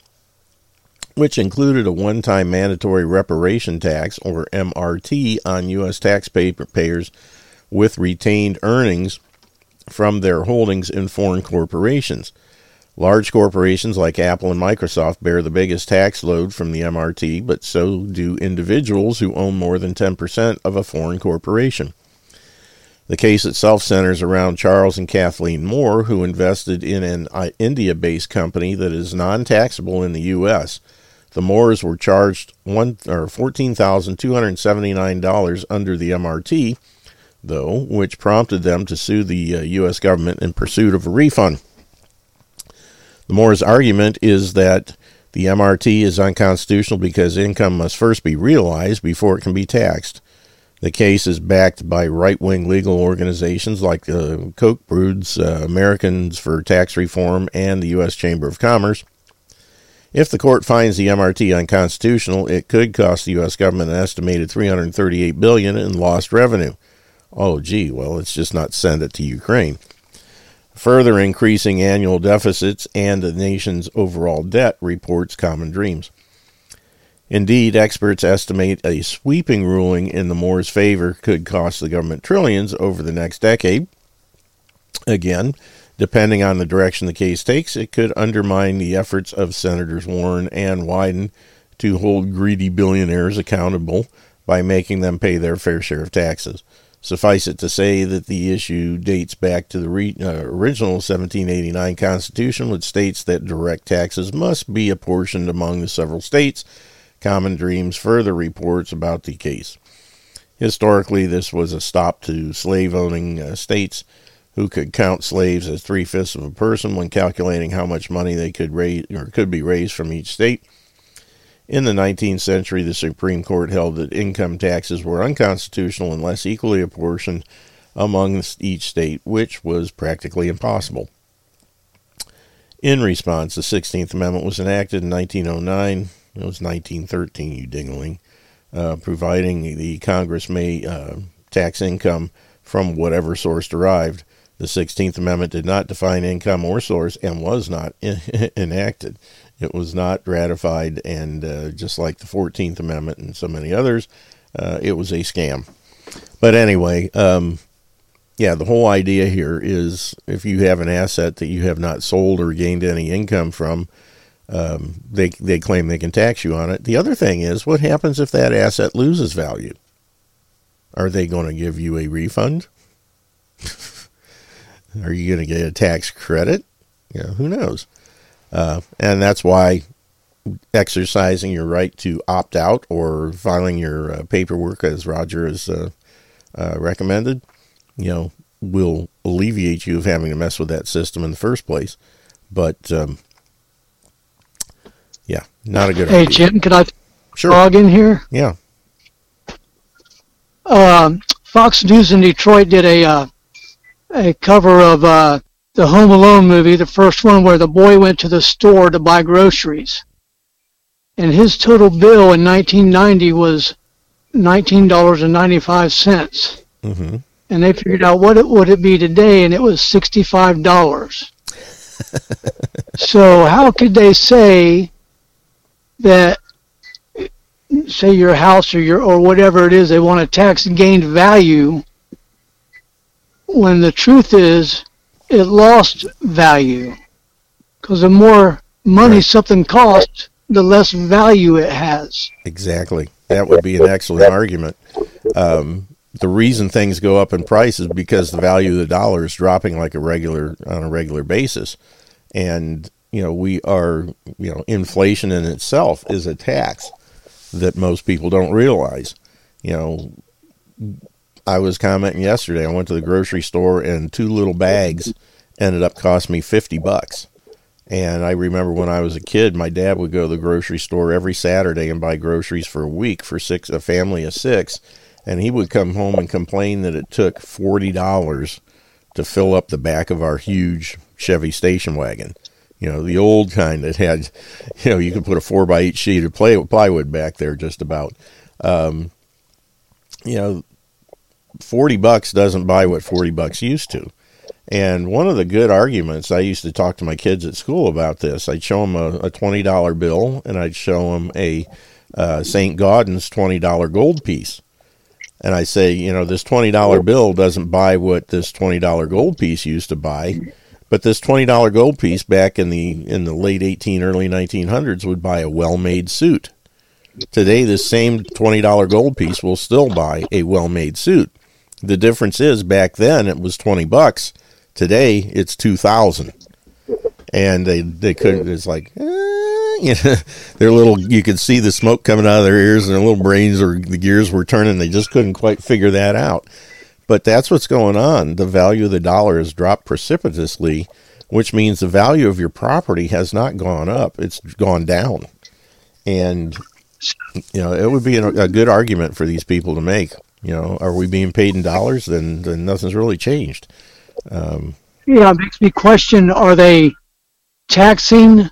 which included a one time mandatory repatriation tax, or MRT, on U.S. taxpayers with retained earnings from their holdings in foreign corporations. Large corporations like Apple and Microsoft bear the biggest tax load from the MRT, but so do individuals who own more than 10% of a foreign corporation. The case itself centers around Charles and Kathleen Moore, who invested in an uh, India based company that is non taxable in the U.S. The Moores were charged one, or $14,279 under the MRT, though, which prompted them to sue the uh, U.S. government in pursuit of a refund. The Moore's argument is that the MRT is unconstitutional because income must first be realized before it can be taxed. The case is backed by right wing legal organizations like the uh, Koch Broods, uh, Americans for Tax Reform, and the U.S. Chamber of Commerce. If the court finds the MRT unconstitutional, it could cost the U.S. government an estimated $338 billion in lost revenue. Oh, gee, well, let's just not send it to Ukraine further increasing annual deficits and the nation's overall debt, reports Common Dreams. Indeed, experts estimate a sweeping ruling in the Moore's favor could cost the government trillions over the next decade. Again, depending on the direction the case takes, it could undermine the efforts of Senators Warren and Wyden to hold greedy billionaires accountable by making them pay their fair share of taxes. Suffice it to say that the issue dates back to the re- uh, original 1789 Constitution, which states that direct taxes must be apportioned among the several states. Common Dreams further reports about the case. Historically, this was a stop to slave owning uh, states who could count slaves as three fifths of a person when calculating how much money they could raise or could be raised from each state. In the 19th century, the Supreme Court held that income taxes were unconstitutional unless equally apportioned among each state, which was practically impossible. In response, the 16th Amendment was enacted in 1909. It was 1913, you dingling, uh, providing the Congress may uh, tax income from whatever source derived. The 16th Amendment did not define income or source and was not enacted. It was not ratified, and uh, just like the 14th Amendment and so many others, uh, it was a scam. But anyway, um, yeah, the whole idea here is if you have an asset that you have not sold or gained any income from, um, they they claim they can tax you on it. The other thing is, what happens if that asset loses value? Are they going to give you a refund? Are you going to get a tax credit? Yeah, who knows? Uh, and that's why exercising your right to opt out or filing your uh, paperwork, as Roger has uh, uh, recommended, you know, will alleviate you of having to mess with that system in the first place. But um, yeah, not a good hey, idea. Jim, can I sure. log in here? Yeah. Um, Fox News in Detroit did a uh, a cover of uh, the Home Alone movie, the first one where the boy went to the store to buy groceries. And his total bill in 1990 was $19.95. Mm-hmm. And they figured out what it would it be today, and it was $65. so how could they say that say your house or your or whatever it is they want to tax gained value when the truth is it lost value because the more money right. something costs, the less value it has. Exactly. That would be an excellent argument. Um, the reason things go up in price is because the value of the dollar is dropping like a regular on a regular basis, and you know we are you know inflation in itself is a tax that most people don't realize. You know, I was commenting yesterday. I went to the grocery store and two little bags ended up costing me fifty bucks. And I remember when I was a kid, my dad would go to the grocery store every Saturday and buy groceries for a week for six a family of six, and he would come home and complain that it took forty dollars to fill up the back of our huge Chevy station wagon. You know, the old kind that had, you know, you could put a four by eight sheet of plywood back there just about. Um, you know, 40 bucks doesn't buy what 40 bucks used to. And one of the good arguments I used to talk to my kids at school about this, I'd show them a, a $20 bill and I'd show them a uh, St. Gaudens $20 gold piece. And I say, you know, this $20 bill doesn't buy what this $20 gold piece used to buy, but this $20 gold piece back in the in the late 18 early 1900s would buy a well-made suit. Today this same $20 gold piece will still buy a well-made suit. The difference is back then it was 20 bucks Today it's two thousand, and they they couldn't. It's like eh, you know, their little. You could see the smoke coming out of their ears, and their little brains or the gears were turning. They just couldn't quite figure that out. But that's what's going on. The value of the dollar has dropped precipitously, which means the value of your property has not gone up; it's gone down. And you know, it would be a, a good argument for these people to make. You know, are we being paid in dollars? Then then nothing's really changed. Um, yeah, it makes me question: Are they taxing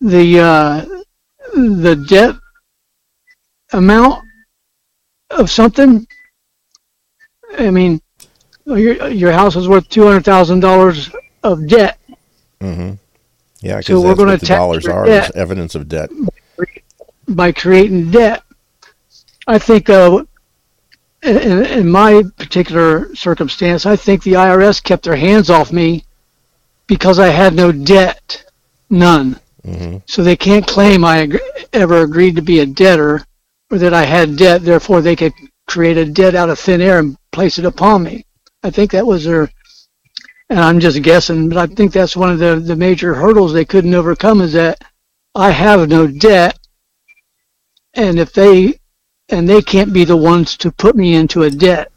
the uh, the debt amount of something? I mean, your your house is worth two hundred thousand dollars of debt. Mm-hmm. Yeah, because so we're going to tax dollars are is evidence of debt by creating debt. I think uh, in, in my particular circumstance, I think the IRS kept their hands off me because I had no debt, none. Mm-hmm. So they can't claim I ag- ever agreed to be a debtor or that I had debt. Therefore, they could create a debt out of thin air and place it upon me. I think that was their, and I'm just guessing, but I think that's one of the, the major hurdles they couldn't overcome is that I have no debt. And if they and they can't be the ones to put me into a debt.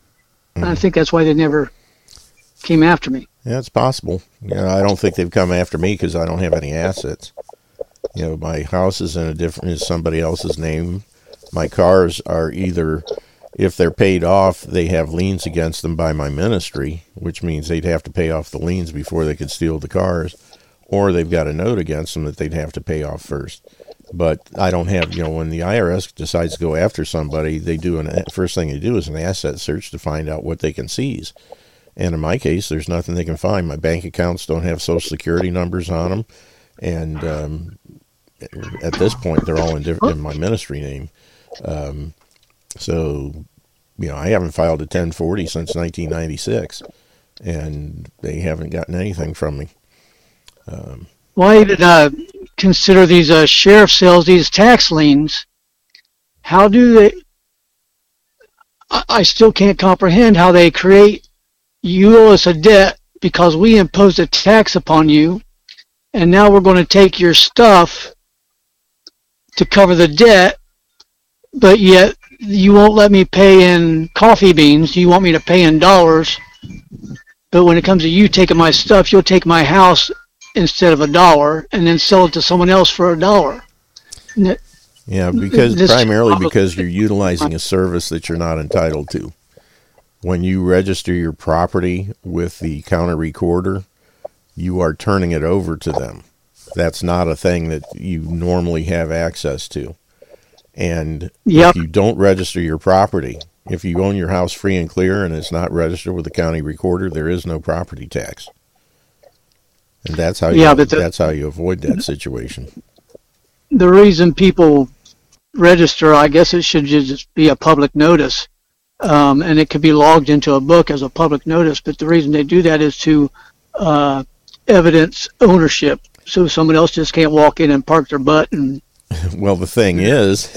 Mm. I think that's why they never came after me. Yeah, it's possible. You know, I don't think they've come after me because I don't have any assets. You know, my house is in a different is somebody else's name. My cars are either, if they're paid off, they have liens against them by my ministry, which means they'd have to pay off the liens before they could steal the cars, or they've got a note against them that they'd have to pay off first but I don't have, you know, when the IRS decides to go after somebody, they do an first thing they do is an asset search to find out what they can seize. And in my case, there's nothing they can find. My bank accounts don't have social security numbers on them, and um, at this point, they're all in, in my ministry name. Um, so, you know, I haven't filed a 1040 since 1996, and they haven't gotten anything from me. Um, why did uh, consider these uh, sheriff sales, these tax liens, how do they? I, I still can't comprehend how they create. You owe us a debt because we imposed a tax upon you, and now we're going to take your stuff to cover the debt, but yet you won't let me pay in coffee beans. You want me to pay in dollars. But when it comes to you taking my stuff, you'll take my house instead of a dollar and then sell it to someone else for a dollar. Yeah, because this primarily because you're utilizing a service that you're not entitled to. When you register your property with the county recorder, you are turning it over to them. That's not a thing that you normally have access to. And yep. if you don't register your property, if you own your house free and clear and it's not registered with the county recorder, there is no property tax. And that's how you, yeah, but the, that's how you avoid that situation. The reason people register, I guess it should just be a public notice. Um, and it could be logged into a book as a public notice. But the reason they do that is to uh, evidence ownership, so someone else just can't walk in and park their butt and Well, the thing is,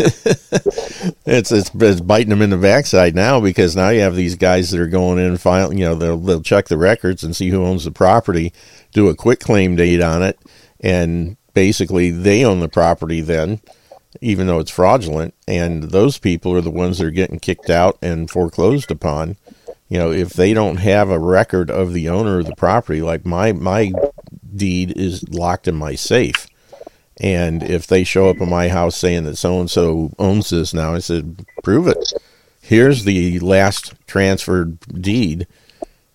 it's, it's it's biting them in the backside now because now you have these guys that are going in and filing. You know, they'll they'll check the records and see who owns the property, do a quitclaim date on it, and basically they own the property then, even though it's fraudulent. And those people are the ones that are getting kicked out and foreclosed upon. You know, if they don't have a record of the owner of the property, like my my deed is locked in my safe and if they show up at my house saying that so and so owns this now, I said, prove it. Here's the last transferred deed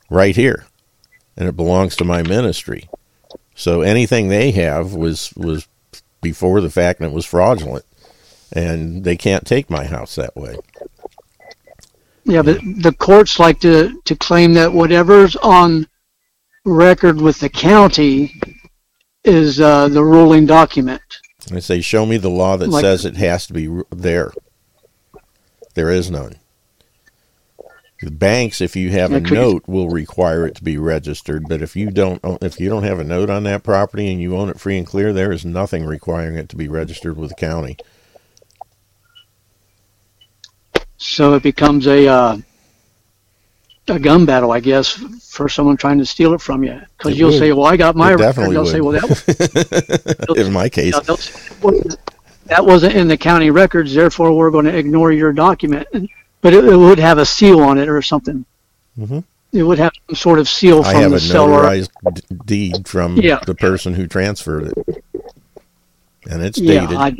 right here. And it belongs to my ministry. So anything they have was was before the fact and it was fraudulent. And they can't take my house that way. Yeah, but the courts like to, to claim that whatever's on record with the county is uh, the ruling document. I say, show me the law that like, says it has to be there. There is none. The banks, if you have a note, will require it to be registered. But if you don't, if you don't have a note on that property and you own it free and clear, there is nothing requiring it to be registered with the county. So it becomes a uh, a gun battle, I guess, for someone trying to steal it from you. Because you'll would. say, "Well, I got my record." They'll would. say, "Well, that was in my case." You know, well, that wasn't in the county records, therefore we're going to ignore your document. But it, it would have a seal on it or something. Mm-hmm. It would have some sort of seal from the seller. I have a notarized deed from yeah. the person who transferred it, and it's dated, yeah, I,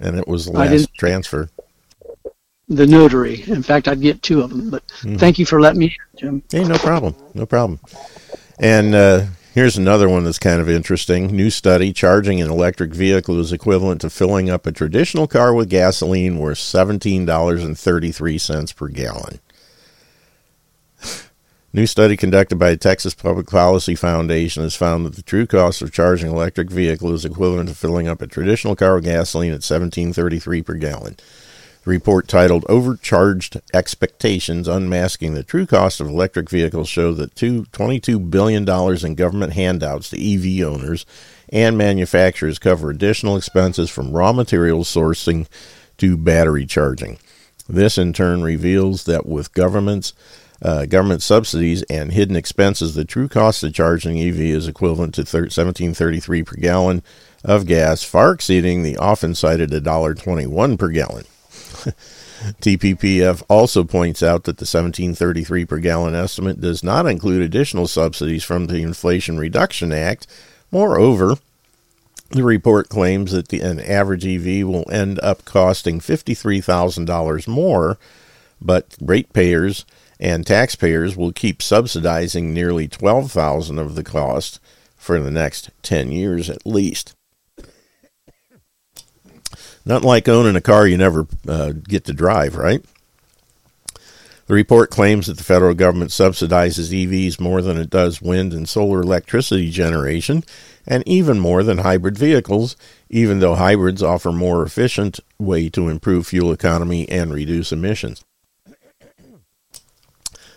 and it was the last transfer the notary. In fact, I'd get two of them. But mm-hmm. thank you for letting me, Jim. Hey, no problem, no problem. And uh, here's another one that's kind of interesting. New study: charging an electric vehicle is equivalent to filling up a traditional car with gasoline, worth seventeen dollars and thirty-three cents per gallon. New study conducted by the Texas Public Policy Foundation has found that the true cost of charging an electric vehicle is equivalent to filling up a traditional car with gasoline at 17.33 per gallon. The report titled Overcharged Expectations Unmasking the True Cost of Electric Vehicles shows that $22 billion in government handouts to EV owners and manufacturers cover additional expenses from raw materials sourcing to battery charging. This in turn reveals that with governments uh, government subsidies and hidden expenses, the true cost of charging EV is equivalent to 17.33 per gallon of gas, far exceeding the often cited $1.21 per gallon. TPPF also points out that the 1733 per gallon estimate does not include additional subsidies from the Inflation Reduction Act. Moreover, the report claims that the, an average EV will end up costing $53,000 more, but ratepayers and taxpayers will keep subsidizing nearly 12,000 of the cost for the next 10 years at least. Not like owning a car you never uh, get to drive, right? The report claims that the federal government subsidizes EVs more than it does wind and solar electricity generation, and even more than hybrid vehicles, even though hybrids offer more efficient way to improve fuel economy and reduce emissions.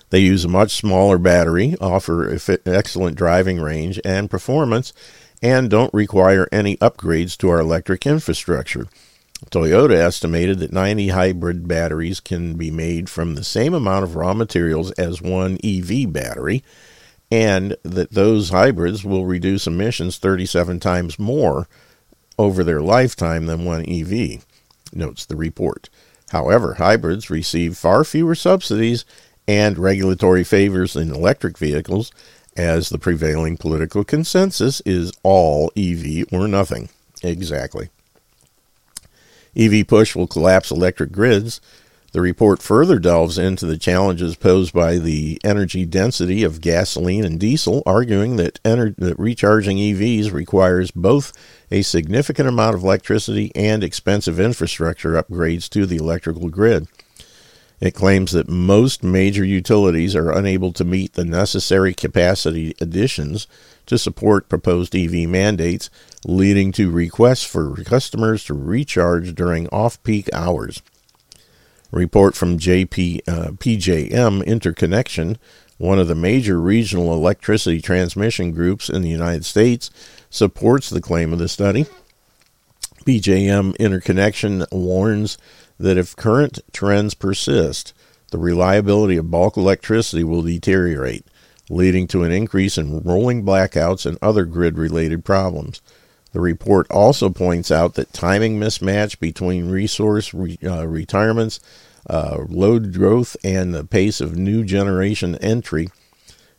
They use a much smaller battery, offer excellent driving range and performance, and don't require any upgrades to our electric infrastructure. Toyota estimated that 90 hybrid batteries can be made from the same amount of raw materials as one EV battery, and that those hybrids will reduce emissions 37 times more over their lifetime than one EV, notes the report. However, hybrids receive far fewer subsidies and regulatory favors than electric vehicles, as the prevailing political consensus is all EV or nothing. Exactly. EV push will collapse electric grids. The report further delves into the challenges posed by the energy density of gasoline and diesel, arguing that, ener- that recharging EVs requires both a significant amount of electricity and expensive infrastructure upgrades to the electrical grid. It claims that most major utilities are unable to meet the necessary capacity additions to support proposed EV mandates, leading to requests for customers to recharge during off peak hours. report from JP, uh, PJM Interconnection, one of the major regional electricity transmission groups in the United States, supports the claim of the study. PJM Interconnection warns that if current trends persist, the reliability of bulk electricity will deteriorate, leading to an increase in rolling blackouts and other grid related problems. The report also points out that timing mismatch between resource re- uh, retirements, uh, load growth, and the pace of new generation entry,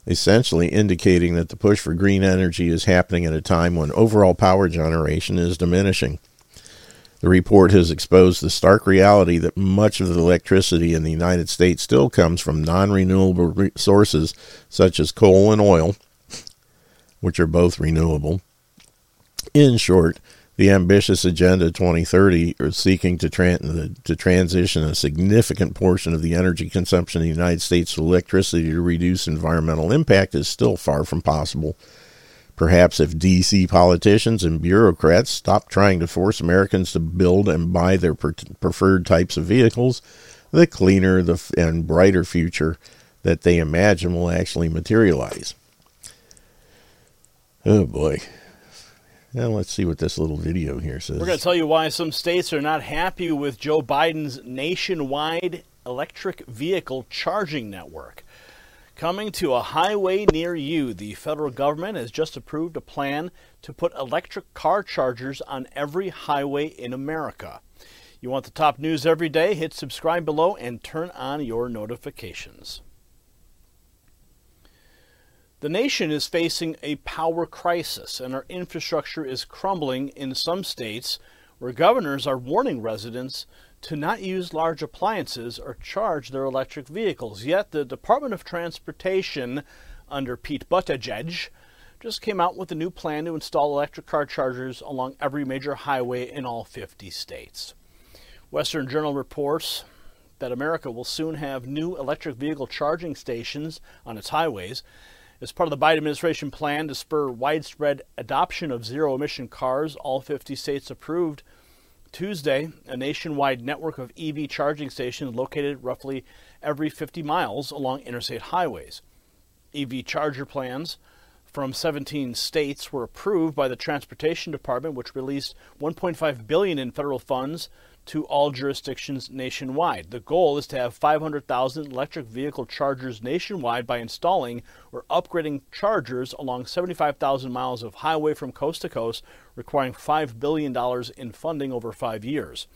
essentially indicating that the push for green energy is happening at a time when overall power generation is diminishing. The report has exposed the stark reality that much of the electricity in the United States still comes from non renewable sources such as coal and oil, which are both renewable. In short, the ambitious Agenda 2030 is seeking to, to transition a significant portion of the energy consumption in the United States to electricity to reduce environmental impact is still far from possible. Perhaps if DC politicians and bureaucrats stop trying to force Americans to build and buy their preferred types of vehicles, the cleaner the f- and brighter future that they imagine will actually materialize. Oh boy. Now let's see what this little video here says. We're going to tell you why some states are not happy with Joe Biden's nationwide electric vehicle charging network. Coming to a highway near you, the federal government has just approved a plan to put electric car chargers on every highway in America. You want the top news every day? Hit subscribe below and turn on your notifications. The nation is facing a power crisis, and our infrastructure is crumbling in some states where governors are warning residents to not use large appliances or charge their electric vehicles. Yet the Department of Transportation, under Pete Buttigieg, just came out with a new plan to install electric car chargers along every major highway in all 50 states. Western Journal reports that America will soon have new electric vehicle charging stations on its highways. As part of the Biden administration plan to spur widespread adoption of zero emission cars, all 50 states approved Tuesday, a nationwide network of EV charging stations located roughly every 50 miles along interstate highways. EV charger plans from 17 states were approved by the Transportation Department, which released 1.5 billion in federal funds to all jurisdictions nationwide. The goal is to have 500,000 electric vehicle chargers nationwide by installing or upgrading chargers along 75,000 miles of highway from coast to coast, requiring $5 billion in funding over five years.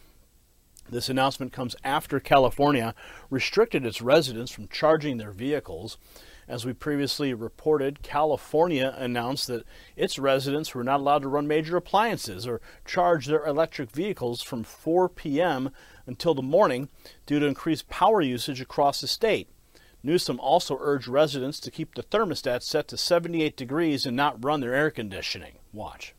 This announcement comes after California restricted its residents from charging their vehicles. As we previously reported, California announced that its residents were not allowed to run major appliances or charge their electric vehicles from 4 p.m. until the morning due to increased power usage across the state. Newsom also urged residents to keep the thermostat set to 78 degrees and not run their air conditioning. Watch.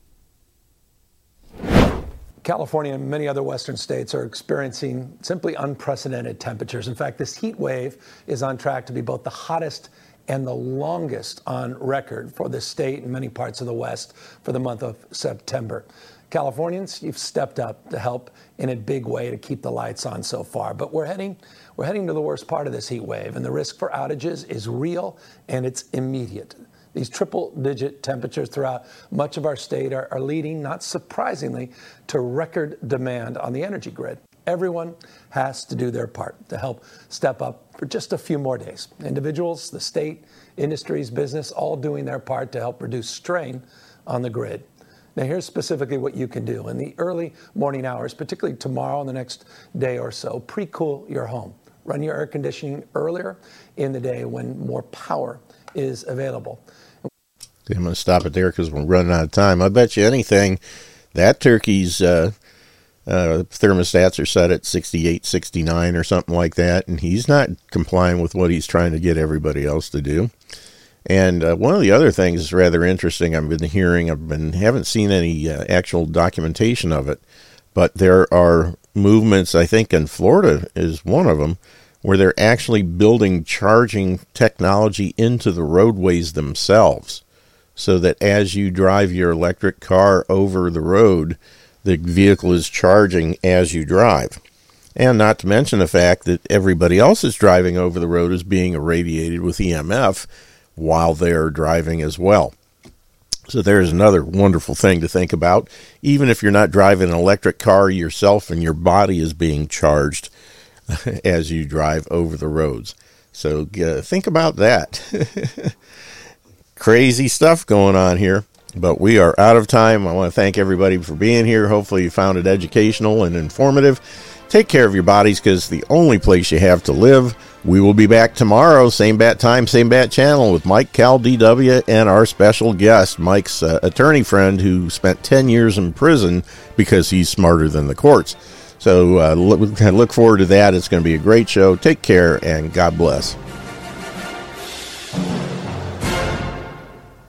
California and many other western states are experiencing simply unprecedented temperatures. In fact, this heat wave is on track to be both the hottest and the longest on record for the state and many parts of the West for the month of September. Californians, you've stepped up to help in a big way to keep the lights on so far, but we're heading we're heading to the worst part of this heat wave, and the risk for outages is real and it's immediate. These triple digit temperatures throughout much of our state are, are leading, not surprisingly, to record demand on the energy grid. Everyone has to do their part to help step up for just a few more days. Individuals, the state, industries, business, all doing their part to help reduce strain on the grid. Now, here's specifically what you can do. In the early morning hours, particularly tomorrow and the next day or so, pre cool your home. Run your air conditioning earlier in the day when more power is available. I'm going to stop it there because we're running out of time. I bet you anything that turkey's uh, uh, thermostats are set at 68, 69 or something like that, and he's not complying with what he's trying to get everybody else to do. And uh, one of the other things is rather interesting. I've been hearing, I've been haven't seen any uh, actual documentation of it, but there are movements. I think in Florida is one of them where they're actually building charging technology into the roadways themselves, so that as you drive your electric car over the road, the vehicle is charging as you drive. And not to mention the fact that everybody else is driving over the road is being irradiated with EMF while they're driving as well. So there's another wonderful thing to think about. Even if you're not driving an electric car yourself and your body is being charged as you drive over the roads. So uh, think about that. Crazy stuff going on here, but we are out of time. I want to thank everybody for being here. Hopefully, you found it educational and informative. Take care of your bodies because the only place you have to live. We will be back tomorrow, same bat time, same bat channel, with Mike Cal DW and our special guest, Mike's uh, attorney friend who spent 10 years in prison because he's smarter than the courts. So uh, look, look forward to that. It's going to be a great show. Take care and God bless.